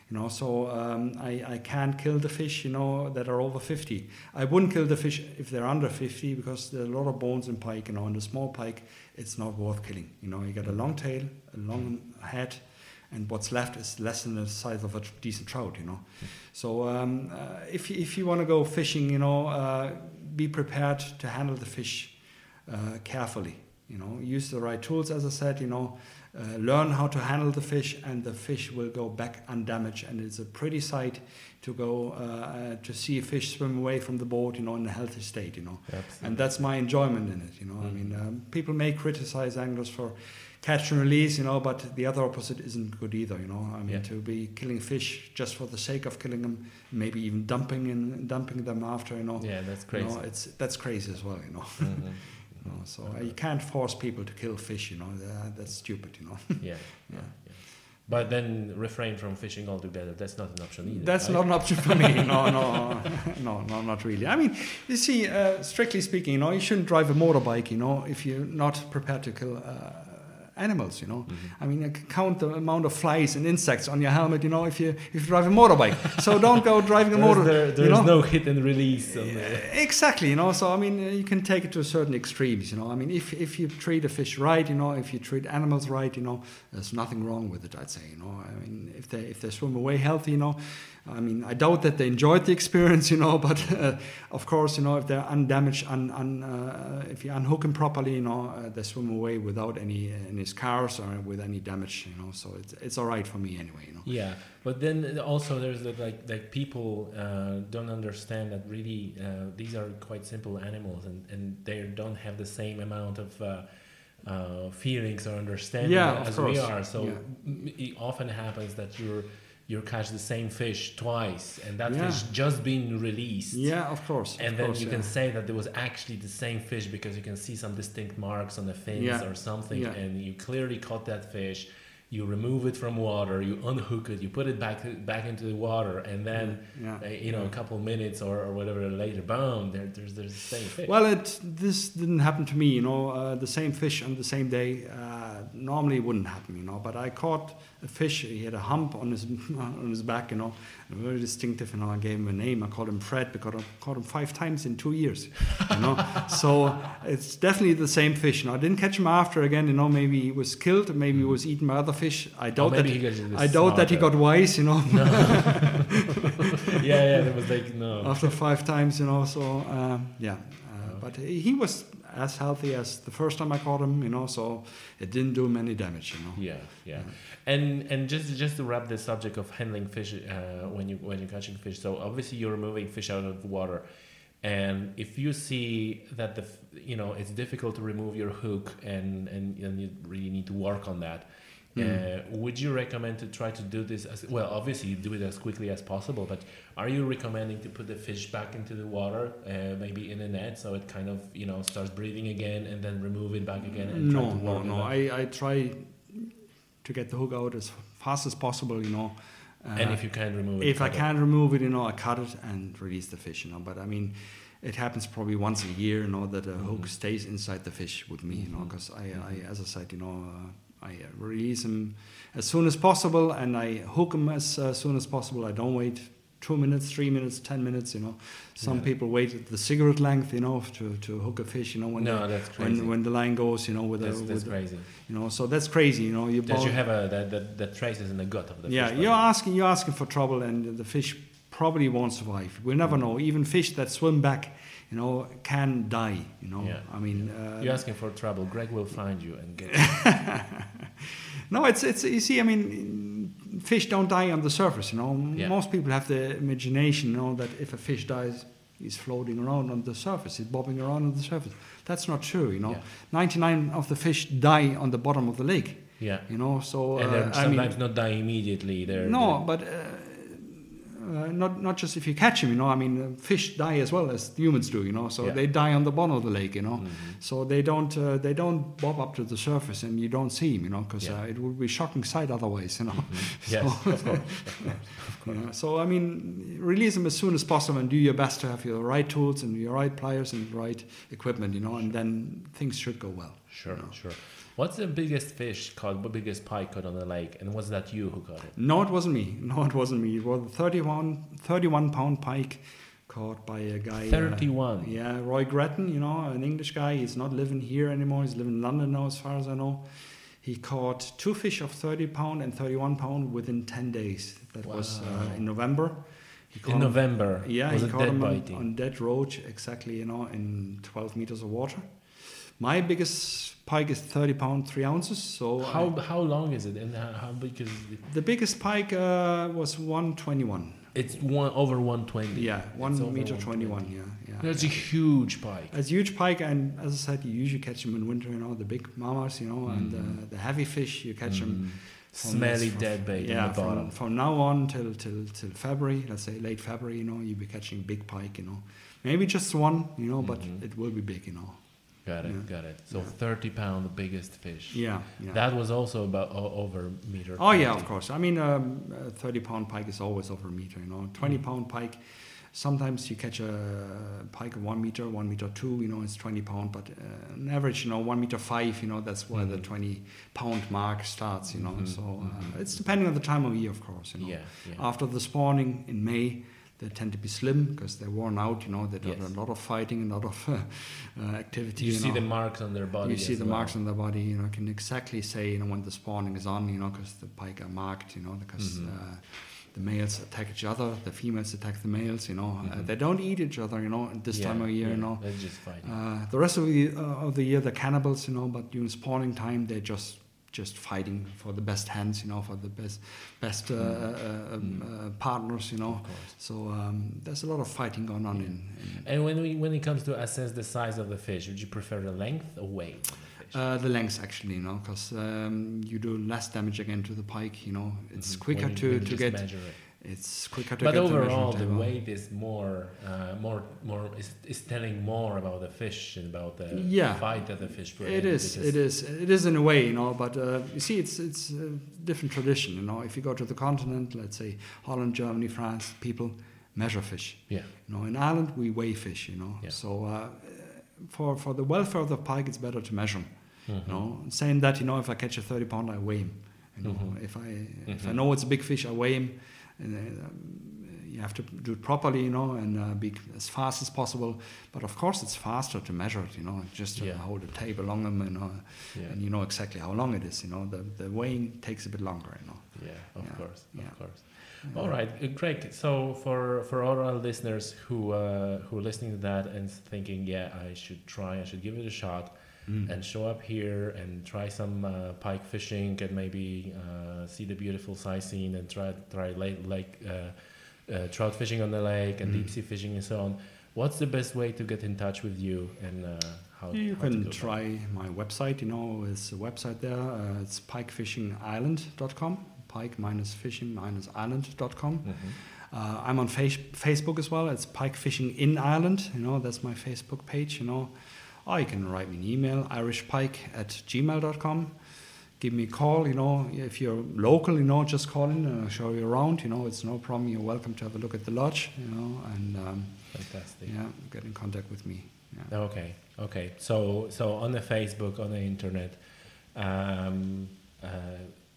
You know, so um, I, I can't kill the fish, you know, that are over 50. I wouldn't kill the fish if they're under 50 because there are a lot of bones in pike, you know, and the small pike, it's not worth killing. You know, you got a long tail, a long head, and what's left is less than the size of a decent trout, you know. So um, uh, if, if you want to go fishing, you know, uh, be prepared to handle the fish uh, carefully. You know, use the right tools, as I said. You know, uh, learn how to handle the fish, and the fish will go back undamaged. And it's a pretty sight to go uh, uh, to see a fish swim away from the boat, you know, in a healthy state. You know, Absolutely. and that's my enjoyment in it. You know, I Mm. mean, um, people may criticize anglers for catch and release, you know, but the other opposite isn't good either. You know, I mean, Yeah. to be killing fish just for the sake of killing them, maybe even dumping and dumping them after, you know. yeah, that's You crazy. know, it's that's crazy as well, you know. Mhm. You know, so uh, you can't force people to kill fish, you know. That's stupid, you know. yeah, yeah, yeah. But then refrain from fishing altogether. That's not an option either. That's right? not an option for me. No, no, no, no, not really. I mean, you see, uh, strictly speaking, you know, you shouldn't drive a motorbike, you know, if you're not prepared to kill uh, animals, you know. Mhm. I mean, I count the amount of flies and insects on your helmet, you know, if you if you drive a motorbike. so don't go driving a There's, motor. there, you know? no hit and release. On the, Exactly, you know. So I mean, you can take it to a certain extremes, you know. I mean, if if you treat a fish right, you know, if you treat animals right, you know, there's nothing wrong with it. I'd say, you know. I mean, if they if they swim away healthy, you know, I mean, I doubt that they enjoyed the experience, you know. But uh, of course, you know, if they're undamaged, un, un, uh, if you unhook them properly, you know, uh, they swim away without any any scars or with any damage, you know. So it's it's all right for me anyway, you know. Yeah, but then also there's the, like like people uh, don't understand that really uh, these are quite simple animals and and they don't have the same amount of. Uh, uh, feelings or understanding Yeah, as course. we are. So Yeah. it often happens that you're you catch the same fish twice, and that Yeah. fish just been released. Yeah, of course. And of then course, you yeah. can say that there was actually the same fish because you can see some distinct marks on the fins Yeah. or something, and you clearly caught that fish. You remove it from water, you unhook it, you put it back back into the water, and then uh, you know a couple minutes or, or whatever later, boom, there, there's there's the same fish. Well, it this didn't happen to me, you know. Uh, the same fish on the same day uh, normally it wouldn't happen, you know. But I caught a fish. He had a hump on his on his back, you know, very distinctive. You know, I gave him a name. I called him Fred because I caught him five times in two years, you know. so it's definitely the same fish. You know, I didn't catch him after again. You know, maybe he was killed. Maybe he was eaten by other fish. I doubt that. he got I doubt that he got wise, you know. yeah, yeah, there was like no. after five times, you know. So um, yeah, uh, Oh. but he was as healthy as the first time I caught him, you know. So it didn't do him any damage, you know. Yeah, yeah, and and just just to wrap the subject of handling fish uh, when you when you're catching fish. So obviously you're removing fish out of water, and if you see that the you know it's difficult to remove your hook and and, and you really need to work on that. Hmm. Uh, would you recommend to try to do this as well? Obviously, you do it as quickly as possible. But are you recommending to put the fish back into the water, uh, maybe in a net, so it kind of you know starts breathing again, and then remove it back again? And No, no, no. I, I try to get the hook out as fast as possible, you know. Uh, and if you can't remove it, if I it. can't remove it, you know, I cut it and release the fish, you know. But I mean, it happens probably once a year, you know, that a hook Mhm. stays inside the fish with me, you know, because I, Mhm. I, as I said, you know, uh, I uh, release them as soon as possible and I hook them as uh, soon as possible. I don't wait two minutes, three minutes, ten minutes, you know. Some Yeah. people wait at the cigarette length, you know, to, to hook a fish, you know, when, no, crazy. when, when the line goes, you know, with that's, a, that's with, crazy. you know, so that's crazy, you know. You That you have a that, that that traces in the gut of the yeah, fish. you're asking you're asking for trouble, and the fish probably won't survive. We'll never know. Even fish that swim back, you know, can die. You know, Yeah. I mean, uh, You're asking for trouble. Greg will find you and get. no, it's it's you see, I mean, fish don't die on the surface. You know, Yeah. most people have the imagination, you know, that if a fish dies, he's floating around on the surface, he's bobbing around on the surface. That's not true. You know, Yeah. 99 of the fish die on the bottom of the lake. yeah. You know, so and uh, they're I mean, sometimes not die immediately. They're No, but uh, uh, not not just if you catch them, you know. I mean, uh, fish die as well as humans do, you know. So Yeah. they die on the bottom of the lake, you know. Mhm. So they don't uh, they don't bob up to the surface, and you don't see them, you know, because Yeah. uh, it would be shocking sight otherwise, you know. Mhm. Yes, of course. Yeah, so I mean, release them as soon as possible, and do your best to have your right tools and your right pliers and right equipment, you know, and then things should go well. Sure, No. sure. What's the biggest fish caught? The biggest pike caught on the lake? And was that you who caught it? No, it wasn't me. No, it wasn't me. It was a 31, 31 pound pike caught by a guy. uh, Thirty-one. yeah, Roy Gretton, you know, an English guy. He's not living here anymore. He's living in London now, as far as I know. He caught two fish of 30 pound and 31 pound within 10 days. That was uh, in November. in caught In 'em- November. Yeah, was he caught dead him on, biting? on dead roach, exactly, you know, in 12 meters of water. My biggest pike is 30 pound, 3 ounces. So how I- how long is it and how, how big is it? the biggest pike uh, was 121. It's one over one twenty. Yeah, one over meter 21. Yeah, yeah. That's a huge pike. It's a huge pike, and as I said, you usually catch them in winter. You know, the big mamas, you know, and Mhm. uh, the heavy fish you catch them. Mm. Smelly from- dead bait yeah, in the from, from now on till till till February, let's say late February, you know, you'll be catching big pike. You know, maybe just one, you know, but Mhm. it will be big. You know. Got it, Yeah. got it. So Yeah. thirty pound, the biggest fish. Yeah, yeah. That was also about o- over meter. Oh yeah, of course. I mean, um, a thirty pound pike is always over a meter. You know, twenty Mm. pound pike. Sometimes you catch a pike of one meter, one meter two. You know, it's twenty pound, but uh, on average, you know, one meter five. You know, that's where the Mhm. twenty pound mark starts. You know, Mhm, so uh, mhm. it's depending on the time of year, of course. You know, Yeah, yeah. after the spawning in May. They tend to be slim because they're worn out. You know, they've done Yes. a lot of fighting, a lot of uh, uh, activity. you see know the marks on their body. you see the well. marks on their body you know can exactly say you know when the spawning is on you know because the pike are marked you know because Mhm. uh, the males attack each other, the females attack the males. You know, uh, Mhm. they don't eat each other. You know, at this time of year. You know, Let's just fight. uh, the rest of the uh, of the year they're cannibals. You know, but during spawning time they're just just fighting for the best hands. You know, for the best best uh, Mm. uh, um, uh, partners. You know, so um, there's a lot of fighting going on Yeah. in. in And when we when it comes to assess the size of the fish, would you prefer the length or weight the? Uh, the length actually, you know, because um, you do less damage again to the pike. You know, it's Mhm. quicker When you- to, to get. It's quicker to But get overall, the, the weight is more, uh, more, more is, is telling more about the fish and about the Yeah. fight that the fish put It is, it is, it is in a way, you know. But uh, you see, it's it's a different tradition, you know. If you go to the continent, let's say Holland, Germany, France, people measure fish. Yeah. You know, in Ireland we weigh fish, you know. Yeah. So uh, for for the welfare of the pike, it's better to measure 'em. Mhm. You know, saying that, you know, if I catch a 30 pound, I weigh him. You know, Mhm. if I if I Mhm. know it's a big fish, I weigh him. And, uh, you have to do it properly, you know, and uh, be as fast as possible. But of course, it's faster to measure it, you know, just to Yeah. hold a tape along them, you know, Yeah. and you know exactly how long it is. You know, the the weighing takes a bit longer, you know. Yeah, of Yeah, course, of course. All right, uh, Greg. So for for all our listeners who uh, who are listening to that and thinking, yeah, I should try, I should give it a shot, Mm. and show up here and try some uh, pike fishing and maybe uh, see the beautiful sight scene and try try lake, uh, uh, trout fishing on the lake and Mm. deep sea fishing and so on. What's the best way to get in touch with you and uh, how? You how can go about try my website, you know, it's a website there. Uh, it's pikefishingisland.com, Pike minus fishing minus island.com. Mhm. Uh, I'm on face- Facebook as well. It's Pike Fishing in Ireland. You know, that's my Facebook page. You know, or you can write me an email, irishpike at gmail.com. Give me a call. You know, if you're local, you know, just call in and I'll show you around. You know, it's no problem. You're welcome to have a look at the lodge. You know, and um, Fantastic. yeah, get in contact with me. Yeah. Okay, okay. So, so on the Facebook, on the internet, um, uh,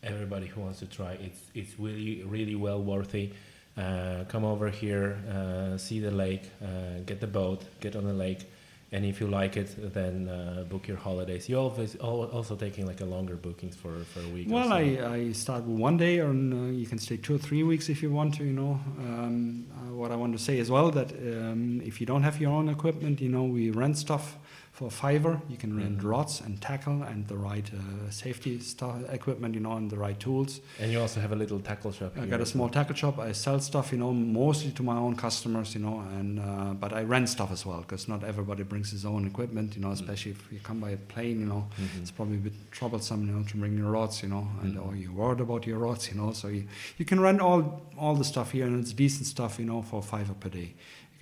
everybody who wants to try, it's it's really really well worthy. Uh, come over here, uh, see the lake, uh, get the boat, get on the lake, and if you like it, then uh, book your holidays. You always also taking like a longer bookings for for a week. or Well, so. I, I start with one day, and uh, you can stay two or three weeks if you want to. You know, um, uh, what I want to say as well that um, if you don't have your own equipment, you know, we rent stuff for fiver. You can rent Mhm. rods and tackle and the right uh, safety stuff, equipment, you know, and the right tools. and you also have a little tackle shop. I got a small tackle shop. I sell stuff, you know, mostly to my own customers, you know, and uh, but I rent stuff as well because not everybody brings his own equipment, you know, especially if you come by a plane, you know. Mhm. It's probably a bit troublesome, you know, to bring your rods, you know, and Mhm. or you're worried about your rods, you know. So you, you can rent all all the stuff here, and it's decent stuff, you know, for fiver per day.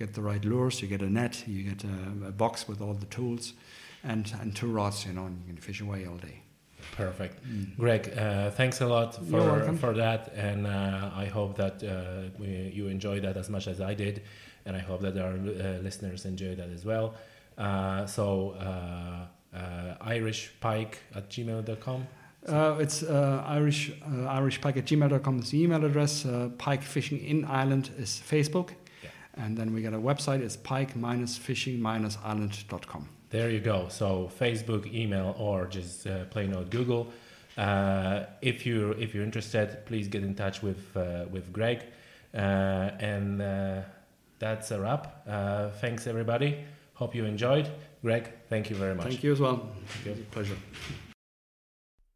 Get the right lures, you get a net, you get a, a box with all the tools, and and two rods, you know, and you can fish away all day. Perfect. Greg, uh, thanks a lot for for that, and uh, I hope that uh, we, you enjoyed that as much as I did, and I hope that our uh, listeners enjoyed that as well. Uh, so, uh, uh, irishpike at gmail.com. Uh, it's uh, Irish uh, irishpike at gmail.com is the email address. Uh, pike Fishing in Ireland is Facebook. Yeah. And then we got a website, it's pike-fishing-island.com. There you go. So Facebook, email, or just uh, plain old Google. Uh, if you're if you're interested, please get in touch with uh, with Greg. Uh, and uh, that's a wrap. Uh, thanks everybody. Hope you enjoyed. Greg, thank you very much. Thank you as well. Thank you. Pleasure.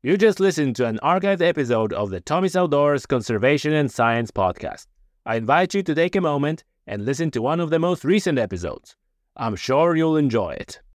You just listened to an archived episode of the Tommy's Outdoors Conservation and Science podcast. I invite you to take a moment and listen to one of the most recent episodes. I'm sure you'll enjoy it.